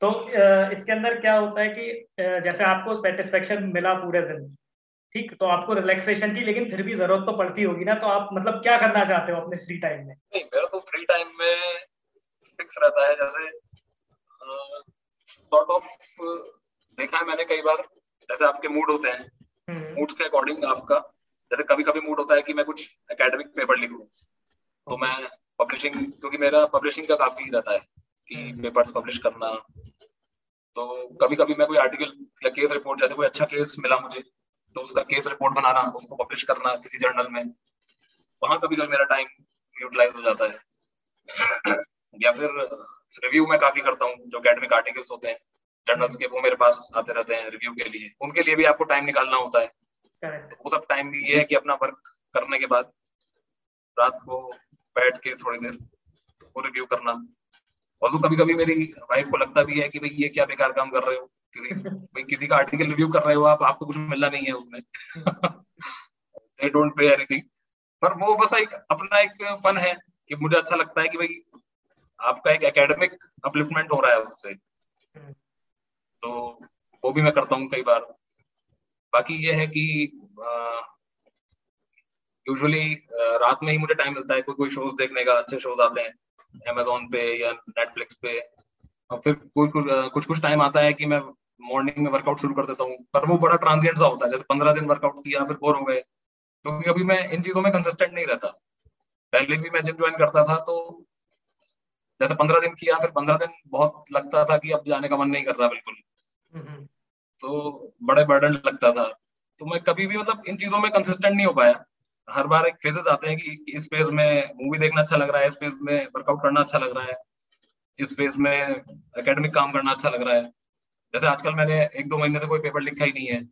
तो इसके अंदर क्या होता है कि जैसे आपको सेटिस्फेक्शन मिला पूरे दिन ठीक? तो आपको रिलैक्सेशन की लेकिन फिर भी ज़रूरत तो पड़ती होगी ना तो आप मतलब क्या करना चाहते हो अपने फ्री टाइम में? नहीं मेरा तो फ्री टाइम में फिक्स रहता है जैसे सॉर्ट ऑफ़ देखा है मैंने कई बार जैसे आपके मूड होते हैं मूड्स हम्म। के अकॉर्डिंग आपका जैसे कभी कभी मूड होता है कि मैं कुछ एकेडमिक पेपर लिखूं तो मैं पब्लिशिंग क्योंकि मेरा पब्लिशिंग का काफ़ी रहता है कि पेपर्स हम्म। पब्लिश करना तो कभी कभी मैं कोई आर्टिकल या केस रिपोर्ट जैसे कोई अच्छा केस मिला मुझे तो उसका केस रिपोर्ट बनाना उसको पब्लिश करना किसी जर्नल में वहाँ कभी कभी मेरा टाइम यूटिलाइज हो जाता है या फिर रिव्यू में काफ़ी करता हूँ जो अकेडमिक आर्टिकल्स होते हैं जर्नल्स के वो मेरे पास आते रहते हैं रिव्यू के लिए। उनके लिए भी आपको टाइम निकालना होता है। तो वो सब टाइम भी ये है कि अपना वर्क करने के बाद रात को बैठ के थोड़ी देर वो रिव्यू करना। और तो कभी कभी मेरी वाइफ को लगता भी है कि भाई ये क्या बेकार काम कर रहे हो? किसी भाई किसी का आर्टिकल रिव्यू कर रहे हो आप आपको कुछ मिलना नहीं है उसमें। दे डोंट पे एनीथिंग पर वो बस एक अपना एक फन है कि मुझे अच्छा लगता है कि भाई आपका एक एकेडमिक अपलिफ्टमेंट हो रहा है उससे। हम्म। तो वो भी मैं करता हूँ कई बार। बाकी ये है कि यूजुअली रात में ही मुझे टाइम मिलता है कोई कोई शोज़ देखने का अच्छे शोज़ आते हैं अमेजोन पे या नेटफ्लिक्स पे। और फिर कोई कुछ कुछ कुछ टाइम आता है कि मैं मॉर्निंग में वर्कआउट शुरू कर देता हूँ। पर वो बड़ा ट्रांजिएंट सा होता है जैसे पंद्रह दिन वर्कआउट किया फिर बोर हो गए। क्योंकि अभी मैं इन चीज़ों में कंसिस्टेंट नहीं रहता। पहले भी मैं जिम ज्वाइन करता था तो जैसे पंद्रह दिन किया फिर पंद्रह दिन बहुत लगता था कि अब जाने का मन नहीं कर रहा बिल्कुल। तो बड़े बर्डन लगता था। तो मैं कभी भी मतलब इन चीज़ों में कंसिस्टेंट नहीं हो पाया। हर बार एक फेजेस आते हैं कि इस फ़ेज़ में मूवी देखना अच्छा लग रहा है इस फ़ेज़ में वर्कआउट करना अच्छा लग रहा है इस फ़ेज़ में एकेडमिक काम करना अच्छा लग रहा है। जैसे आजकल मैंने एक दो महीने से कोई पेपर लिखा ही नहीं है।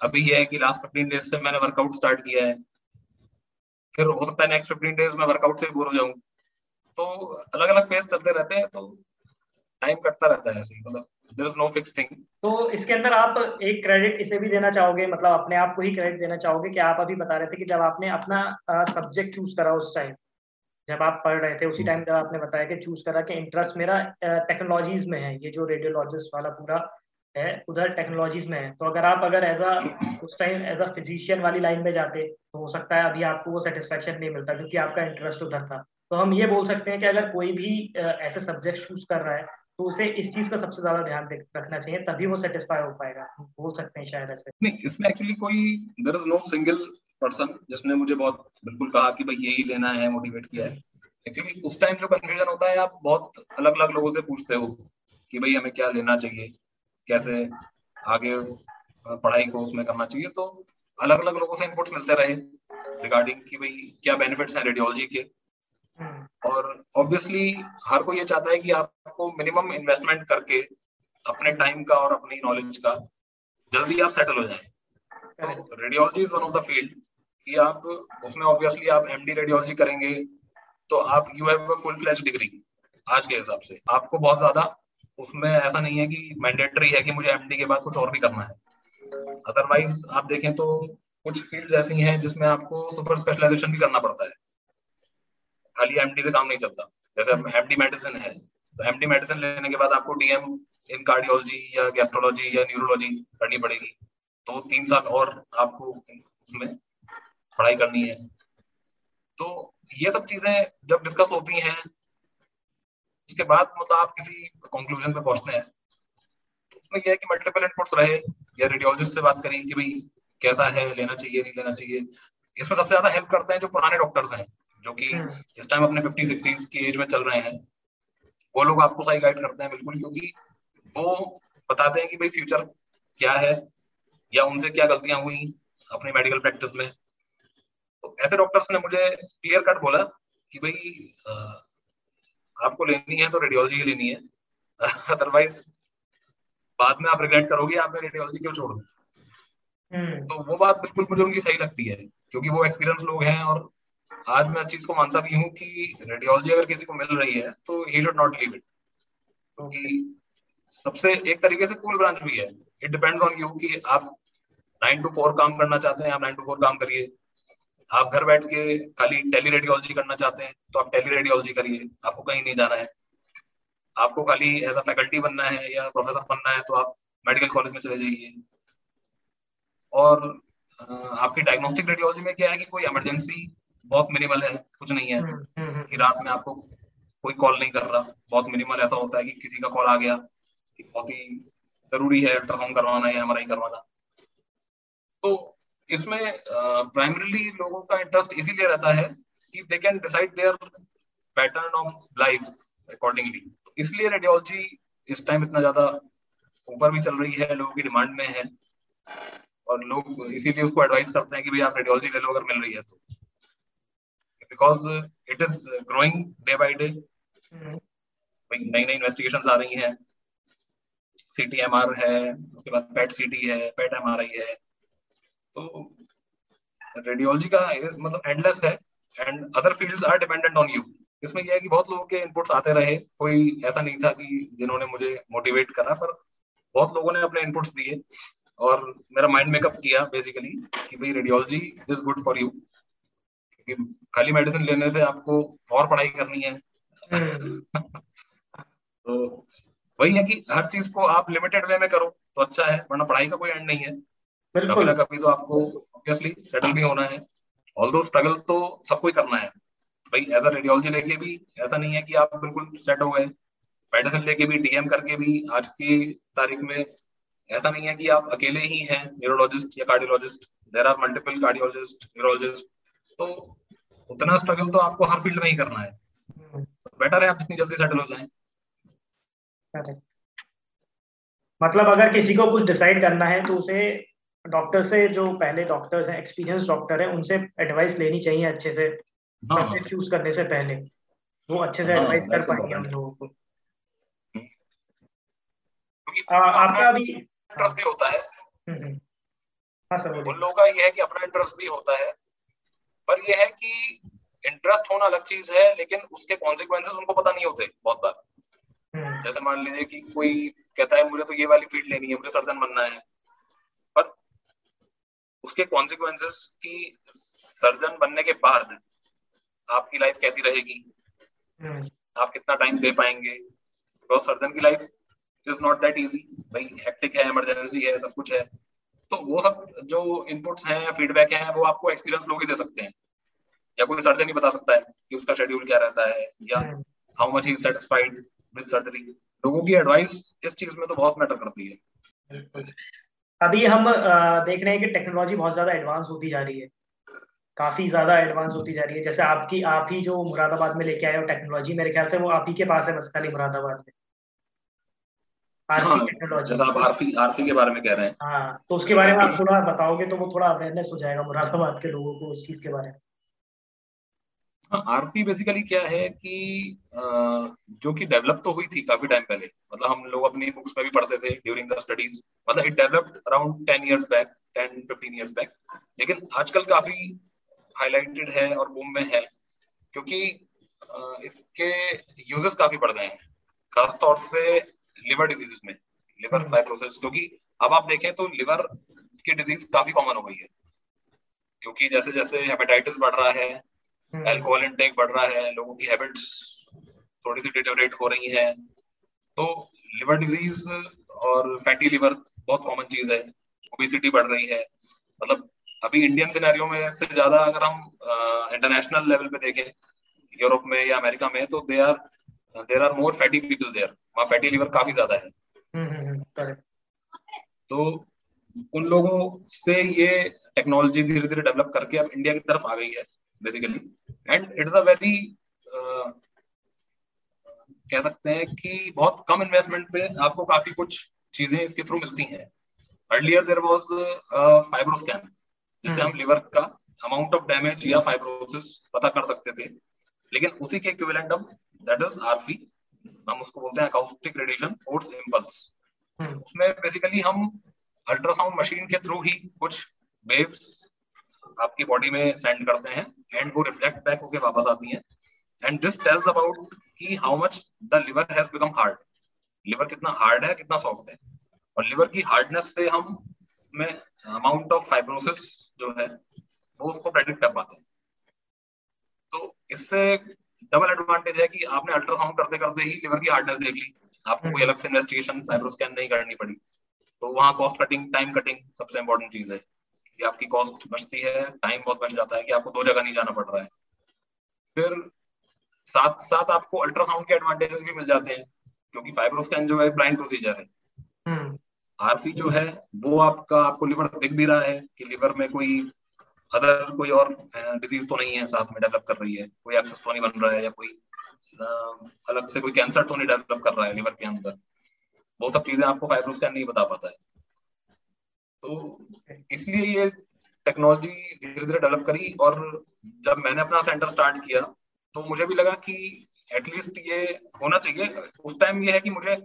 अभी यह है कि लास्ट फिफ्टीन डेज़ से मैंने वर्कआउट स्टार्ट किया है। फिर हो सकता है नेक्स्ट फिफ्टीन डेज़ में वर्कआउट से बोर हो जाऊँ। तो अलग अलग फ़ेज़ चलते रहते हैं तो टाइम कटता रहता है ऐसे मतलब there is no fix thing तो इसके अंदर आप एक क्रेडिट इसे भी देना चाहोगे मतलब अपने आप को ही क्रेडिट देना चाहोगे कि आप अभी बता रहे थे कि जब आपने अपना सब्जेक्ट चूज़ करा उस टाइम जब आप पढ़ रहे थे उसी टाइम जब आपने बताया कि चूज़ करा कि इंटरेस्ट मेरा टेक्नोलॉजीज़ में है ये जो रेडियोलॉजिस्ट वाला पूरा है उधर टेक्नोलॉजीज़ में है। तो अगर आप अगर एज अ उस टाइम एज अ फिजिशियन वाली लाइन में जाते तो हो सकता है अभी आपको वो सेटिस्फेक्शन नहीं मिलता क्योंकि आपका इंटरेस्ट उधर था। तो हम ये बोल सकते हैं कि अगर कोई भी ऐसे सब्जेक्ट चूज़ कर रहा है तो उसे इस चीज़ का सबसे ज़्यादा ध्यान रखना चाहिए, तभी वो सेटिस्फाई हो पाएगा। बोल सकते हैं शायद ऐसे। नहीं, इसमें एक्चुअली कोई there is no single person जिसने मुझे बहुत बिल्कुल कहा कि भाई यही लेना है मोटिवेट किया है। एक्चुअली उस टाइम जो कंफ्यूजन होता है, आप बहुत अलग अलग लोगों से पूछते हो कि भाई हमें क्या लेना चाहिए, कैसे आगे पढ़ाई को उसमें करना चाहिए। तो अलग अलग लोगों से इनपुट्स मिलते रहे रिगार्डिंग कि भाई क्या बेनिफिट्स हैं रेडियोलॉजी के। और ऑब्वियसली हर कोई ये चाहता है कि आपको मिनिमम इन्वेस्टमेंट करके अपने टाइम का और अपनी नॉलेज का जल्दी आप सेटल हो जाए। तो radiology is one of the field कि आप उसमें ऑब्वियसली आप एमडी रेडियोलॉजी करेंगे तो आप you have full flash degree आज के हिसाब से। आपको बहुत ज़्यादा उसमें ऐसा नहीं है कि मैंडेटरी है कि मुझे एमडी के बाद कुछ और भी करना है। अदरवाइज़ आप देखें तो कुछ फ़ील्ड ऐसी हैं जिसमें आपको सुपर स्पेशलाइजेशन भी करना पड़ता है। खाली एमडी से काम नहीं चलता। जैसे एमडी मेडिसिन है तो एमडी मेडिसिन लेने के बाद आपको डीएम इन कार्डियोलॉजी या गैस्ट्रोलॉजी या न्यूरोलॉजी करनी पड़ेगी। तो तीन साल और आपको उसमें पढ़ाई करनी है। तो ये सब चीज़ें जब डिस्कस होती हैं, उसके बाद मतलब आप किसी कंक्लूजन पे पहुँचते हैं। तो उसमें यह है कि मल्टीपल इनपुट्स रहे, या रेडियोलॉजिस्ट से बात करें कि भाई कैसा है, लेना चाहिए, नहीं लेना चाहिए। इसमें सबसे ज़्यादा हेल्प करते हैं जो पुराने डॉक्टर्स हैं। जो कि हम्म। इस टाइम अपने फिफ्टी सिक्सटीज की एज में चल रहे हैं वो लोग आपको सही गाइड करते हैं बिल्कुल क्योंकि वो बताते हैं कि भाई फ्यूचर क्या है या उनसे क्या गलतियाँ हुई अपनी मेडिकल प्रैक्टिस में तो ऐसे डॉक्टर्स ने मुझे क्लियर कट बोला कि भाई आपको लेनी है तो रेडियोलॉजी ही लेनी है अदरवाइज़ बाद में आप रिग्रेट करोगे आपने रेडियोलॉजी क्यों छोड़ हम्म। तो वो बात बिल्कुल मुझे उनकी सही लगती है क्योंकि वो एक्सपीरियंस लोग हैं और आज मैं इस चीज़ को मानता भी हूँ कि रेडियोलॉजी अगर किसी को मिल रही है तो he should not leave it क्योंकि सबसे एक तरीके से कूल ब्रांच भी है। इट डिपेंड्स ऑन यू कि आप नाइन टू फोर काम करना चाहते हैं, आप नाइन टू फोर काम करिए। आप घर बैठ के खाली टेली रेडियोलॉजी करना चाहते हैं तो आप टेली रेडियोलॉजी करिए। आपको कहीं नहीं जाना है। आपको खाली एज अ फैकल्टी बनना है या प्रोफेसर बनना है तो आप मेडिकल कॉलेज में चले जाइए। और आपकी डायग्नोस्टिक रेडियोलॉजी में क्या है कि कोई इमरजेंसी बहुत मिनिमल है कुछ नहीं है। हम्म, हम्म, हम्म। कि रात में आपको कोई कॉल नहीं कर रहा। बहुत मिनिमल ऐसा होता है कि किसी का कॉल आ गया कि बहुत ही ज़रूरी है अल्ट्रासाउंड करवाना है एम करवाना। तो इसमें प्राइमरीली लोगों का इंटरेस्ट इसीलिए रहता है कि they can decide their pattern of life accordingly इसलिए रेडियोलॉजी इस टाइम इतना ज़्यादा ऊपर भी चल रही है लोगों की डिमांड में है। और लोग इसीलिए उसको एडवाइस करते हैं कि भाई आप रेडियोलॉजी ले लो अगर मिल रही है तो। Because it is growing day by day नई नई इन्वेस्टिगेशन आ रही हैं। सी टी एम आर है उसके बाद पेट सी टी है पेट एम आर आई है। तो रेडियोलॉजी का मतलब एंडलेस है and other fields are dependent on you इसमें यह है कि बहुत लोगों के इनपुट्स आते रहे। कोई ऐसा नहीं था कि जिन्होंने मुझे मोटिवेट करा पर बहुत लोगों ने अपने इनपुट्स दिए और मेरा माइंड मेकअप किया बेसिकली कि भाई radiology is good for you क्योंकि खाली मेडिसिन लेने से आपको और पढ़ाई करनी है। हम्म। तो वही है कि हर चीज़ को आप लिमिटेड वे में करो तो अच्छा है वरना पढ़ाई का कोई एंड नहीं है। कभी ना कभी तो आपको ऑब्वियसली सेटल भी होना है। ऑल दो स्ट्रगल तो सबको ही करना है। भाई एज अ रेडियोलॉजी लेके भी ऐसा नहीं है कि आप बिल्कुल सेट हो गए। मेडिसिन लेके भी डीएम करके भी आज की तारीख में ऐसा नहीं है कि आप अकेले ही हैं न्यूरोलॉजिस्ट या cardiologist there are multiple cardiologist neurologist तो उतना स्ट्रगल तो आपको हर फ़ील्ड में ही करना है। तो बेटर है आप जितनी जल्दी सेटल हो जाए। मतलब अगर किसी को कुछ डिसाइड करना है तो उसे डॉक्टर से जो पहले डॉक्टर्स हैं एक्सपीरियंस डॉक्टर है उनसे एडवाइस लेनी चाहिए अच्छे से। सब्जेक्ट हाँ। चूज़ करने से पहले। वो अच्छे से एडवाइस हाँ, कर पाएँगे हम लोगों को। आपका अभी इंटरेस्ट भी होता है। हम्म, हम्म। हाँ सर उन लोगों का ये है कि अपना इंटरेस्ट भी होता है। पर यह है कि इंटरेस्ट होना अलग चीज़ है लेकिन उसके कॉन्सिक्वेंसेस उनको पता नहीं होते बहुत बार। हम्म। जैसे मान लीजिए कि कोई कहता है मुझे तो ये वाली फ़ील्ड लेनी है मुझे सर्जन बनना है। पर उसके कॉन्सिक्वेंसेस की सर्जन बनने के बाद आपकी लाइफ कैसी रहेगी? हम्म। आप कितना टाइम दे पाएँगे? बिकॉज़ सर्जन की life is not that easy भाई हेक्टिक है इमरजेंसी है सब कुछ है। तो वो सब जो इनपुट्स हैं फीडबैक हैं वो आपको एक्सपीरियंस लोग ही दे सकते हैं। या कोई सर्जन ही बता सकता है कि उसका शेड्यूल क्या रहता है या how much is satisfied with surgery लोगों की एडवाइस इस चीज़ में तो बहुत मैटर करती है। अभी हम देख रहे हैं कि टेक्नोलॉजी बहुत ज़्यादा एडवांस होती जा रही है। काफ़ी ज़्यादा एडवांस होती जा रही है। जैसे आपकी आप ही जो मुरादाबाद में लेके आए हो टेक्नोलॉजी मेरे ख्याल से वो आप ही के पास है बस खाली मुरादाबाद में। आरफी टेक्नोलॉजी जैसा आप आरफी आरफी के बारे में कह रहे हैं। हाँ तो उसके बारे में आप थोड़ा बताओगे तो वो थोड़ा अवेयरनेस हो जाएगा मुरादाबाद के लोगों को उस चीज़ के बारे में। आरफी बेसिकली क्या है कि जो कि डेवलप तो हुई थी काफ़ी टाइम पहले। मतलब हम लोग अपनी बुक्स में भी पढ़ते थे ड्यूरिंग द स्टडीज़ मतलब it developed around ten years back ten fifteen years back लेकिन आजकल काफ़ी हाईलाइटेड है और बूम में है। क्योंकि इसके यूजेस काफ़ी बढ़ गए हैं। खासतौर से लिवर डिज़ीज़ में लिवर फाइब्रोसिस। क्योंकि अब आप देखें तो लिवर की डिज़ीज़ काफ़ी कॉमन हो गई है क्योंकि जैसे जैसे हेपेटाइटिस बढ़ रहा है अल्कोहल हम्म। इंटेक बढ़ रहा है लोगों की हैबिट्स थोड़ी सी डिटोरेट हो रही है तो लिवर डिज़ीज़ और फैटी लिवर बहुत कॉमन चीज़ है ओबिसिटी बढ़ रही है मतलब अभी इंडियन सिनेरियो में से ज़्यादा अगर हम इंटरनेशनल लेवल पे देखें यूरोप में या अमेरिका में तो they are there are more fatty people there वहाँ फैटी लिवर काफ़ी ज़्यादा है। हम्म, हम्म, तो उन लोगों से ये टेक्नोलॉजी धीरे धीरे डेवलप करके अब इंडिया की तरफ़ आ गई है basically and it's a very कह सकते हैं कि बहुत कम इन्वेस्टमेंट पे आपको काफ़ी कुछ चीज़ें इसके थ्रू मिलती हैं। अर्लियर देर वॉज़ फाइब्रोस्कैन जिससे हम लिवर का अमाउंट ऑफ़ डैमेज या फाइब्रोसिस पता कर सकते थे। लेकिन उसी के इक्विवेलेंट अब दैट इज़ आरफी हम उसको बोलते हैं अकाउस्टिक रेडिएशन फोर्स इम्पल्स उसमें बेसिकली हम अल्ट्रासाउंड मशीन के थ्रू ही कुछ वेव्स आपकी बॉडी में सेंड करते हैं एंड वो रिफ्लेक्ट बैक होके वापस आती हैं। एंड दिस टेल्स अबाउट कि how much the liver has become hard liver कितना हार्ड है कितना सॉफ्ट है। और लिवर की हार्डनेस से हम में अमाउंट ऑफ़ फाइब्रोसिस जो है वो उसको प्रेडिक्ट कर पाते हैं। तो इससे डबल एडवांटेज है कि आपने अल्ट्रासाउंड करते करते ही लिवर की हार्डनेस देख ली। आपको कोई अलग से इन्वेस्टिगेशन फाइब्रो स्कैन नहीं करनी पड़ी। तो वहाँ कॉस्ट कटिंग टाइम कटिंग सबसे इंपॉर्टेंट चीज़ है कि आपकी कॉस्ट बचती है टाइम बहुत बच जाता है कि आपको दो जगह नहीं जाना पड़ रहा है। फिर साथ साथ आपको अल्ट्रासाउंड के एडवांटेजेस भी मिल जाते हैं क्योंकि फाइब्रोस्कैन जो है ब्लाइंड प्रोसीजर है। आरफी हम्म। जो है वो आपका आपको लिवर दिख भी रहा है कि लिवर में कोई अदर कोई और डिज़ीज़ तो नहीं है, साथ में डेवलप कर रही है। कोई एक्सेस तो नहीं बन रहा है या कोई अलग से कोई कैंसर तो नहीं डेवलप कर रहा है लिवर के अंदर। वो सब चीज़ें आपको फाइब्रोस्कैन नहीं बता पाता है। तो इसलिए ये टेक्नोलॉजी धीरे धीरे डेवलप करी और जब मैंने अपना सेंटर स्टार्ट किया तो मुझे भी लगा कि एटलीस्ट ये होना चाहिए। उस टाइम ये है कि मुझे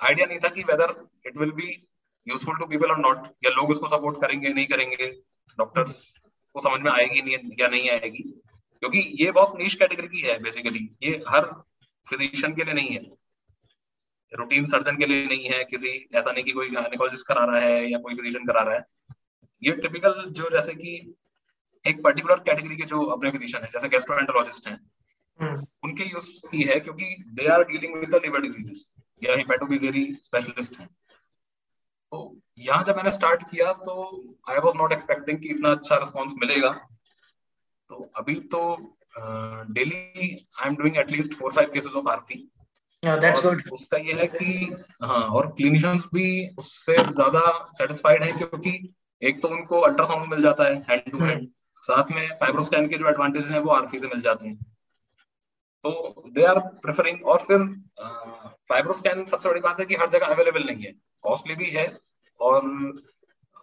आइडिया नहीं था कि whether it will be useful to people और नॉट या लोग इसको सपोर्ट करेंगे, नहीं करेंगे। डॉक्टर्स को समझ में आएगी नहीं या नहीं आएगी। क्योंकि ये बहुत नीच कैटेगरी की है बेसिकली ये हर फिजिशियन के लिए नहीं है। रूटीन सर्जन के लिए नहीं है किसी ऐसा नहीं कि कोई गायनेकोलॉजिस्ट करा रहा है या कोई फिजिशियन करा रहा है। ये टिपिकल जो जैसे कि एक पर्टिकुलर कैटेगरी के जो अपने फिजिशियन है जैसे गैस्ट्रोएंटरोलॉजिस्ट हैं हम्म। उनके यूज़ की है क्योंकि they are dealing with the liver diseases या हिपेटोबिलियरी स्पेशलिस्ट हैं। तो यहाँ जब मैंने स्टार्ट किया तो आई वॉज़ नॉट एक्सपेक्टिंग कि इतना अच्छा रिस्पॉन्स मिलेगा। तो अभी तो daily I am doing atleast four five cases of ARFI उसका ये है कि हाँ और क्लिनिशियंस भी उससे ज़्यादा सेटिस्फाइड है क्योंकि एक तो उनको अल्ट्रासाउंड मिल जाता है हैंड टू हैंड साथ में फाइब्रोस्कैन के जो एडवांटेज हैं वो आरफी से मिल जाते हैं। तो दे आर प्रेफरिंग और फिर फाइब्रोस्कैन सबसे बड़ी बात है कि हर जगह अवेलेबल नहीं है। कॉस्टली भी है और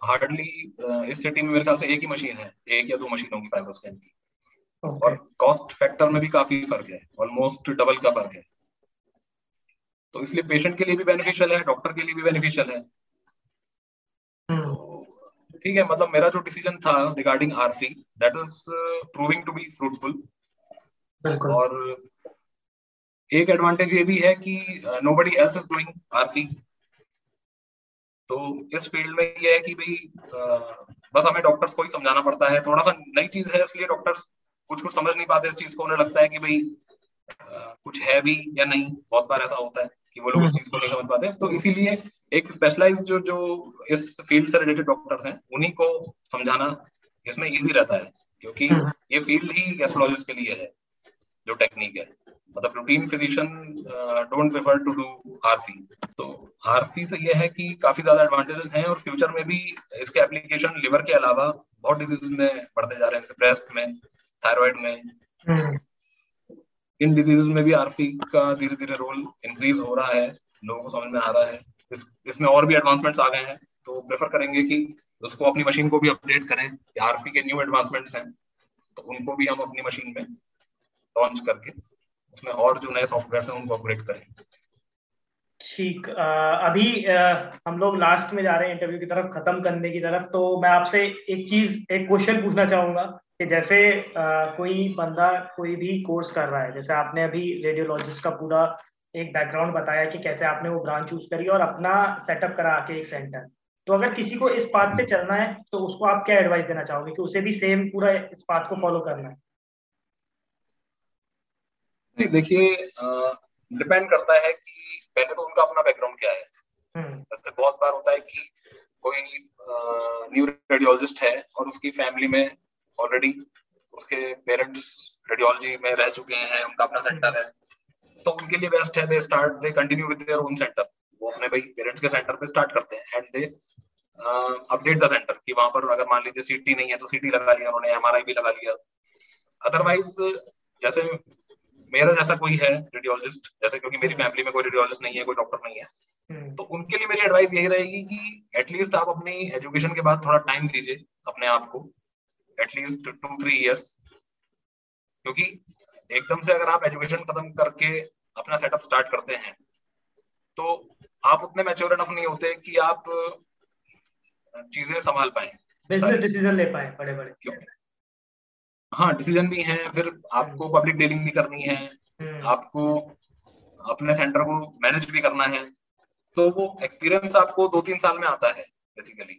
हार्डली इस सिटी में मेरे ख्याल से एक ही मशीन है एक या दो मशीन होगी फाइब्रोस्कैन की। Okay. और कॉस्ट फैक्टर में भी काफ़ी फ़र्क है ऑलमोस्ट डबल का फ़र्क है। तो इसलिए पेशेंट के लिए भी बेनिफिशियल है डॉक्टर के लिए भी बेनिफिशियल है। Hmm. तो ठीक है मतलब मेरा जो डिसीज़न था regarding RC that is proving to be fruitful और एक एडवांटेज ये भी है कि nobody else is doing RC तो इस फ़ील्ड में ये है कि भाई बस हमें डॉक्टर्स को ही समझाना पड़ता है। थोड़ा सा नई चीज़ है इसलिए डॉक्टर्स कुछ कुछ समझ नहीं पाते इस चीज़ को। उन्हें लगता है कि भाई कुछ है भी या नहीं। बहुत बार ऐसा होता है कि वो लोग इस हम्म। चीज़ को नहीं समझ पाते तो इसीलिए एक स्पेशलाइज जो जो इस फ़ील्ड से रिलेटेड डॉक्टर्स हैं उन्हीं को समझाना इसमें इजी रहता है। क्योंकि हम्म। ये फ़ील्ड ही गैस्ट्रोलॉजिस्ट के लिए है। जो टेक्निक है। मतलब routine physician don't prefer to do RC तो आरसी से यह है कि काफ़ी ज़्यादा एडवांटेजेस हैं और फ्यूचर में भी इसके एप्लीकेशन लिवर के अलावा बहुत डिज़ीज़ में बढ़ते जा रहे हैं। जैसे ब्रेस्ट में थायराइड में। हम्म। इन डिजीजेस में भी आरसी का धीरे धीरे रोल इंक्रीज हो रहा है। लोगों को समझ में आ रहा है। इस, इसमें और भी एडवांसमेंट्स आ गए हैं। तो प्रेफर करेंगे कि उसको अपनी मशीन को भी अपडेट करें आरसी के न्यू एडवांसमेंट्स हैं। तो उनको भी हम अपनी मशीन में लॉन्च करके उसमें और जो नए सॉफ्टवेयर हैं उनको अपग्रेड करें। ठीक अभी आ, हम लोग लास्ट में जा रहे हैं इंटरव्यू की तरफ़ खत्म करने की तरफ़ तो मैं आपसे एक चीज़ एक क्वेश्चन पूछना चाहूँगा कि जैसे आ, कोई बंदा कोई भी कोर्स कर रहा है जैसे आपने अभी रेडियोलॉजिस्ट का पूरा एक बैकग्राउंड बताया कि कैसे आपने वो ब्रांच चूज़ करी और अपना सेटअप करा के एक सेंटर तो अगर किसी को इस पाथ पे चलना है तो उसको आप क्या एडवाइस देना चाहोगे कि उसे भी सेम पूरा इस पाथ को फॉलो करना है? देखिए डिपेंड करता है कि पहले तो उनका अपना बैकग्राउंड क्या है। हम्म। जैसे बहुत बार होता है कि कोई न्यू रेडियोलॉजिस्ट है और उसकी फैमिली में ऑलरेडी उसके पेरेंट्स रेडियोलॉजी में रह चुके हैं उनका अपना सेंटर है। तो उनके लिए बेस्ट है they start they continue with their own centre वो अपने भाई पेरेंट्स के सेंटर पे स्टार्ट करते हैं and they update the centre कि वहाँ पर अगर मान लीजिए सीटी नहीं है तो सीटी लगा लिया उन्होंने एमआरआई भी लगा लिया। अदरवाइज़ जैसे मेरा जैसा कोई है रेडियोलॉजिस्ट जैसे क्योंकि मेरी फैमिली में कोई रेडियोलॉजिस्ट नहीं है कोई डॉक्टर नहीं है हम्म। तो उनके लिए मेरी एडवाइस यही रहेगी कि एटलीस्ट आप अपनी एजुकेशन के बाद थोड़ा टाइम दीजिए अपने आप को एटलीस्ट टू थ्री इयर्स क्योंकि एकदम से अगर आप एजुकेशन खत्म करके अपना सेटअप स्टार्ट करते हैं तो आप उतने मैच्योर इनफ नहीं होते कि आप चीज़ें संभाल पाए। बिज़नेस डिसीज़न ले पाए बड़े बड़े हाँ डिसीज़न भी है फिर आपको पब्लिक डीलिंग भी करनी है हम्म। आपको अपने सेंटर को मैनेज भी करना है तो वो एक्सपीरियंस आपको दो तीन साल में आता है बेसिकली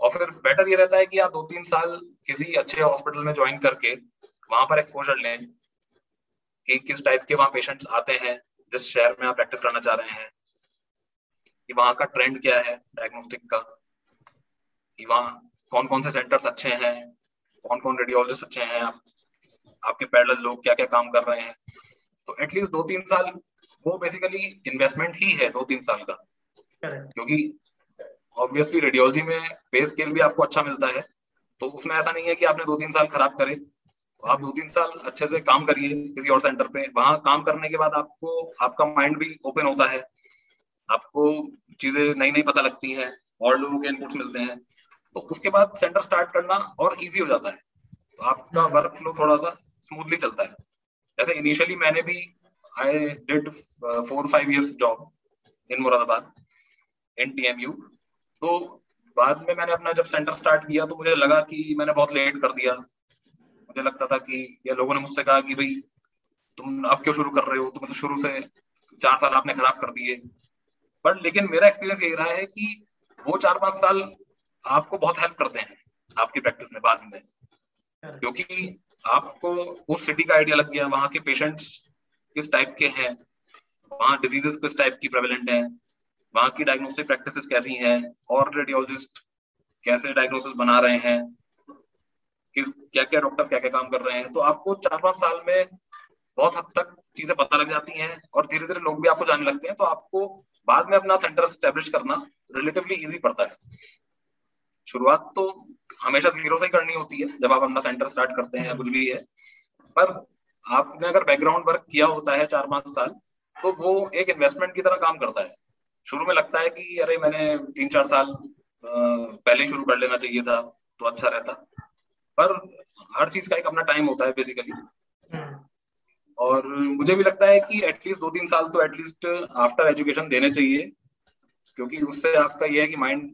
और फिर बेटर ये रहता है कि आप दो तीन साल किसी अच्छे हॉस्पिटल में ज्वाइन करके वहाँ पर एक्सपोजर लें कि किस टाइप के वहाँ पेशेंट्स आते हैं जिस शहर में आप प्रैक्टिस करना चाह रहे हैं कि वहाँ का ट्रेंड क्या है डायग्नोस्टिक का कि वहाँ कौन कौन से सेंटर्स अच्छे हैं कौन कौन रेडियोलॉजिस्ट अच्छे हैं आप? आपके पैरल लोग क्या क्या काम कर रहे हैं? तो एटलीस्ट दो तीन साल वो बेसिकली इन्वेस्टमेंट ही है दो तीन साल का। क्योंकि ऑब्वियसली रेडियोलॉजी में पे स्केल भी आपको अच्छा मिलता है। तो उसमें ऐसा नहीं है कि आपने दो तीन साल खराब करे। आप दो तीन साल अच्छे से काम करिए किसी और सेंटर पे। वहाँ काम करने के बाद आपको आपका माइंड भी ओपन होता है। आपको चीज़ें नई नई पता लगती हैं और लोगों के इनपुट्स मिलते हैं। तो उसके बाद सेंटर स्टार्ट करना और इजी हो जाता है। तो आपका वर्क। फ्लो थोड़ा सा स्मूथली चलता है। जैसे इनिशियली मैंने भी I did four five years job in Moradabad in TMU तो बाद में मैंने अपना जब सेंटर स्टार्ट किया तो मुझे लगा कि मैंने बहुत लेट कर दिया। मुझे लगता था कि या लोगों ने मुझसे कहा कि भाई तुम अब क्यों शुरू कर रहे हो? तुम तो शुरू से चार साल आपने खराब कर दिए। बट लेकिन मेरा एक्सपीरियंस यही रहा है कि वो चार पाँच साल आपको बहुत हेल्प करते हैं आपकी प्रैक्टिस में, बाद में। क्योंकि आपको उस सिटी का आइडिया लग गया, वहाँ के पेशेंट्स किस टाइप के हैं, वहाँ डिजीजेस किस टाइप की प्रेवलेंट है, वहाँ की डायग्नोस्टिक प्रैक्टिसेस कैसी हैं, और रेडियोलॉजिस्ट कैसे डायग्नोसिस बना रहे हैं, किस क्या क्या डॉक्टर क्या क्या काम कर रहे हैं। तो आपको चार पाँच साल में बहुत हद तक चीज़ें पता लग जाती हैं, और धीरे धीरे लोग भी आपको जानने लगते हैं। तो आपको बाद में अपना सेंटर स्टेब्लिश करना रिलेटिवली इजी पड़ता है। शुरुआत तो हमेशा ज़ीरो से ही करनी होती है जब आप अपना सेंटर स्टार्ट करते हैं या कुछ भी है। पर आपने अगर बैकग्राउंड वर्क किया होता है चार पाँच साल तो वो एक इन्वेस्टमेंट की तरह काम करता है। शुरू में लगता है कि अरे मैंने तीन चार साल पहले शुरू कर लेना चाहिए था तो अच्छा रहता। पर हर चीज़ का एक अपना टाइम होता है बेसिकली हम्म। और मुझे भी लगता है कि एटलीस्ट दो तीन साल तो एटलीस्ट आफ्टर एजुकेशन देने चाहिए क्योंकि उससे आपका यह है कि माइंड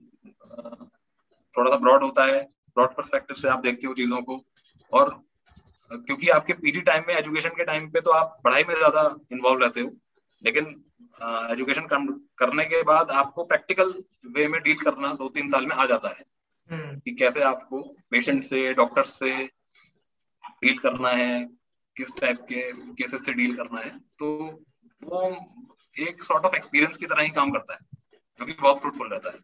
थोड़ा सा ब्रॉड होता है ब्रॉड परस्पेक्टिव से आप देखते हो चीज़ों को। और क्योंकि आपके पीजी टाइम में एजुकेशन के टाइम पे तो आप पढ़ाई में ज़्यादा इन्वॉल्व रहते हो। लेकिन एजुकेशन करने के बाद आपको प्रैक्टिकल वे में डील करना दो तीन साल में आ जाता है। हम्म। कि कैसे आपको पेशेंट से डॉक्टर से डील करना है किस टाइप के केसेस से डील करना है। तो वो एक सॉर्ट ऑफ़ एक्सपीरियंस की तरह ही काम करता है जो कि बहुत फ्रूटफुल रहता है।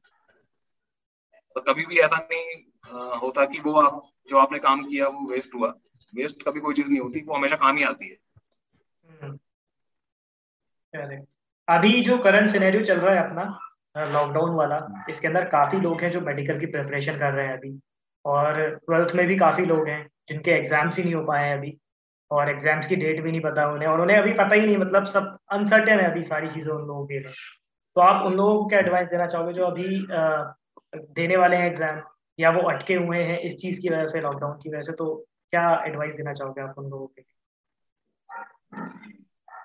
तो कभी भी ऐसा नहीं होता कि वो आप, जो आपने काम किया वो वेस्ट हुआ। वेस्ट कभी कोई चीज़ नहीं होती, वो हमेशा काम ही आती है। अभी जो करंट सिनेरियो चल रहा है अपना लॉकडाउन वाला, इसके अंदर काफ़ी लोग हैं जो मेडिकल की प्रिपरेशन कर रहे हैं अभी। और ट्वेल्थ में भी काफ़ी लोग हैं, जिनके एग्ज़ाम्स ही नहीं हो पाए हैं अभी। और एग्ज़ाम्स की डेट भी नहीं पता उन्हें। और उन्हें अभी पता ही नहीं मतलब सब अनसर्टेन है अभी सारी चीज़ें उन लोगों के लिए। तो आप उन लोगों को क्या एडवाइस देना चाहोगे जो अभी देने वाले हैं एग्ज़ाम या वो अटके हुए हैं इस चीज़ की वजह से लॉकडाउन की वजह से तो क्या एडवाइस देना चाहोगे आप उन लोगों के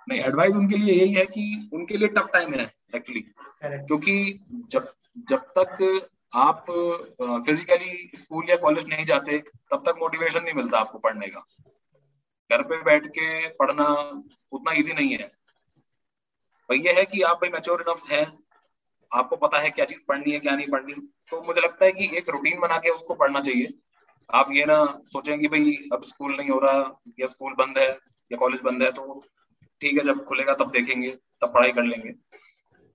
नहीं एडवाइस उनके लिए यही है कि उनके लिए टफ टाइम है एक्चुअली क्योंकि जब जब तक आप फिजिकली स्कूल या कॉलेज नहीं जाते तब तक मोटिवेशन नहीं मिलता आपको पढ़ने का। घर पे बैठ के पढ़ना उतना इजी नहीं है। पर यह है कि आप भाई मेच्योर इनफ है आपको पता है क्या चीज़ पढ़नी है, क्या नहीं पढ़नी। तो मुझे लगता है कि एक रूटीन बना के उसको पढ़ना चाहिए। आप ये ना सोचें कि भाई, अब स्कूल नहीं हो रहा, या स्कूल बंद है, या कॉलेज बंद है तो ठीक है, जब खुलेगा तब देखेंगे, तब पढ़ाई कर लेंगे।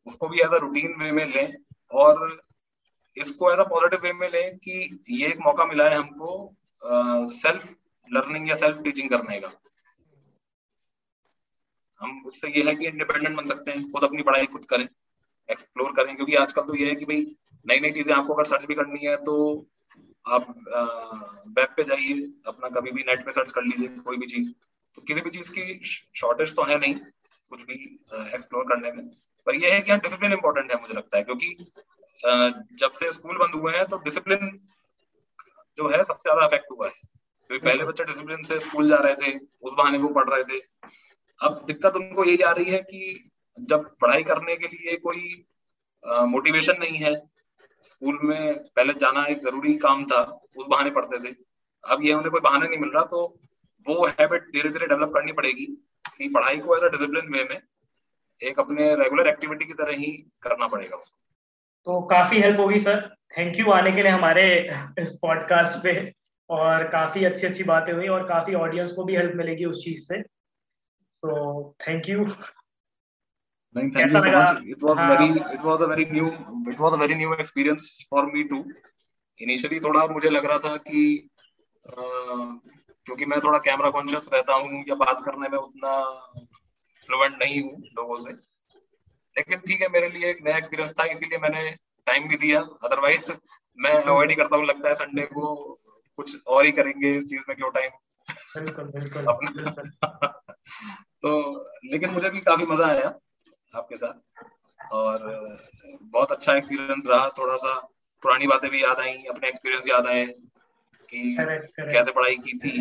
उसको भी एज अ रूटीन वे में लें और इसको एज अ पॉजिटिव वे में लें कि ये एक मौका मिला है हमको सेल्फ लर्निंग या सेल्फ टीचिंग करने का। हम उससे ये है कि इंडिपेंडेंट बन सकते हैं, खुद अपनी पढ़ाई खुद करें। एक्सप्लोर करें क्योंकि आजकल तो ये है कि भाई नई नई चीज़ें आपको अगर सर्च भी करनी है तो आप वेब पे जाइए अपना कभी भी नेट पे सर्च कर लीजिए कोई भी चीज़। तो किसी भी चीज़ की शॉर्टेज तो है नहीं कुछ भी एक्सप्लोर करने में। पर यह है कि डिसिप्लिन इंपॉर्टेंट है मुझे लगता है क्योंकि जब से स्कूल बंद हुए हैं तो डिसिप्लिन जो है सबसे ज़्यादा अफेक्ट हुआ है। क्योंकि पहले बच्चे डिसिप्लिन से स्कूल जा रहे थे उस बहाने वो पढ़ रहे थे। अब दिक्कत उनको यही आ रही है कि जब पढ़ाई करने के लिए कोई मोटिवेशन नहीं है, स्कूल में पहले जाना एक ज़रूरी काम था, उस बहाने पढ़ते थे। अब ये उन्हें कोई बहाना नहीं मिल रहा तो वो हैबिट धीरे धीरे डेवलप करनी पड़ेगी कि पढ़ाई को एज अ डिसिप्लिन वे में एक अपने रेगुलर एक्टिविटी की तरह ही करना पड़ेगा उसको। तो काफ़ी हेल्प होगी सर थैंक यू आने के लिए हमारे इस पॉडकास्ट पे, और काफ़ी अच्छी अच्छी बातें हुई, और काफ़ी ऑडियंस को भी हेल्प मिलेगी उस चीज़ से। तो thank you thank you so much. It was हाँ, very it was a very new it was a very new experience for me too. Initially थोड़ा मुझे लग रहा था कि क्योंकि मैं थोड़ा कैमरा कॉन्शियस रहता हूँ या बात करने में उतना फ्लुएंट नहीं हूँ लोगों से। लेकिन ठीक है मेरे लिए एक नया एक्सपीरियंस था इसीलिए मैंने टाइम भी दिया। अदरवाइज़ मैं अवॉइड ही करता हूँ लगता है संडे को कुछ और ही करेंगे इस चीज़ में क्यों टाइम अपना। तो लेकिन मुझे भी काफ़ी मज़ा आया। आपके साथ। और बहुत अच्छा एक्सपीरियंस रहा। थोड़ा सा पुरानी बातें भी याद आई अपने एक्सपीरियंस याद आए कि कैसे पढ़ाई की थी।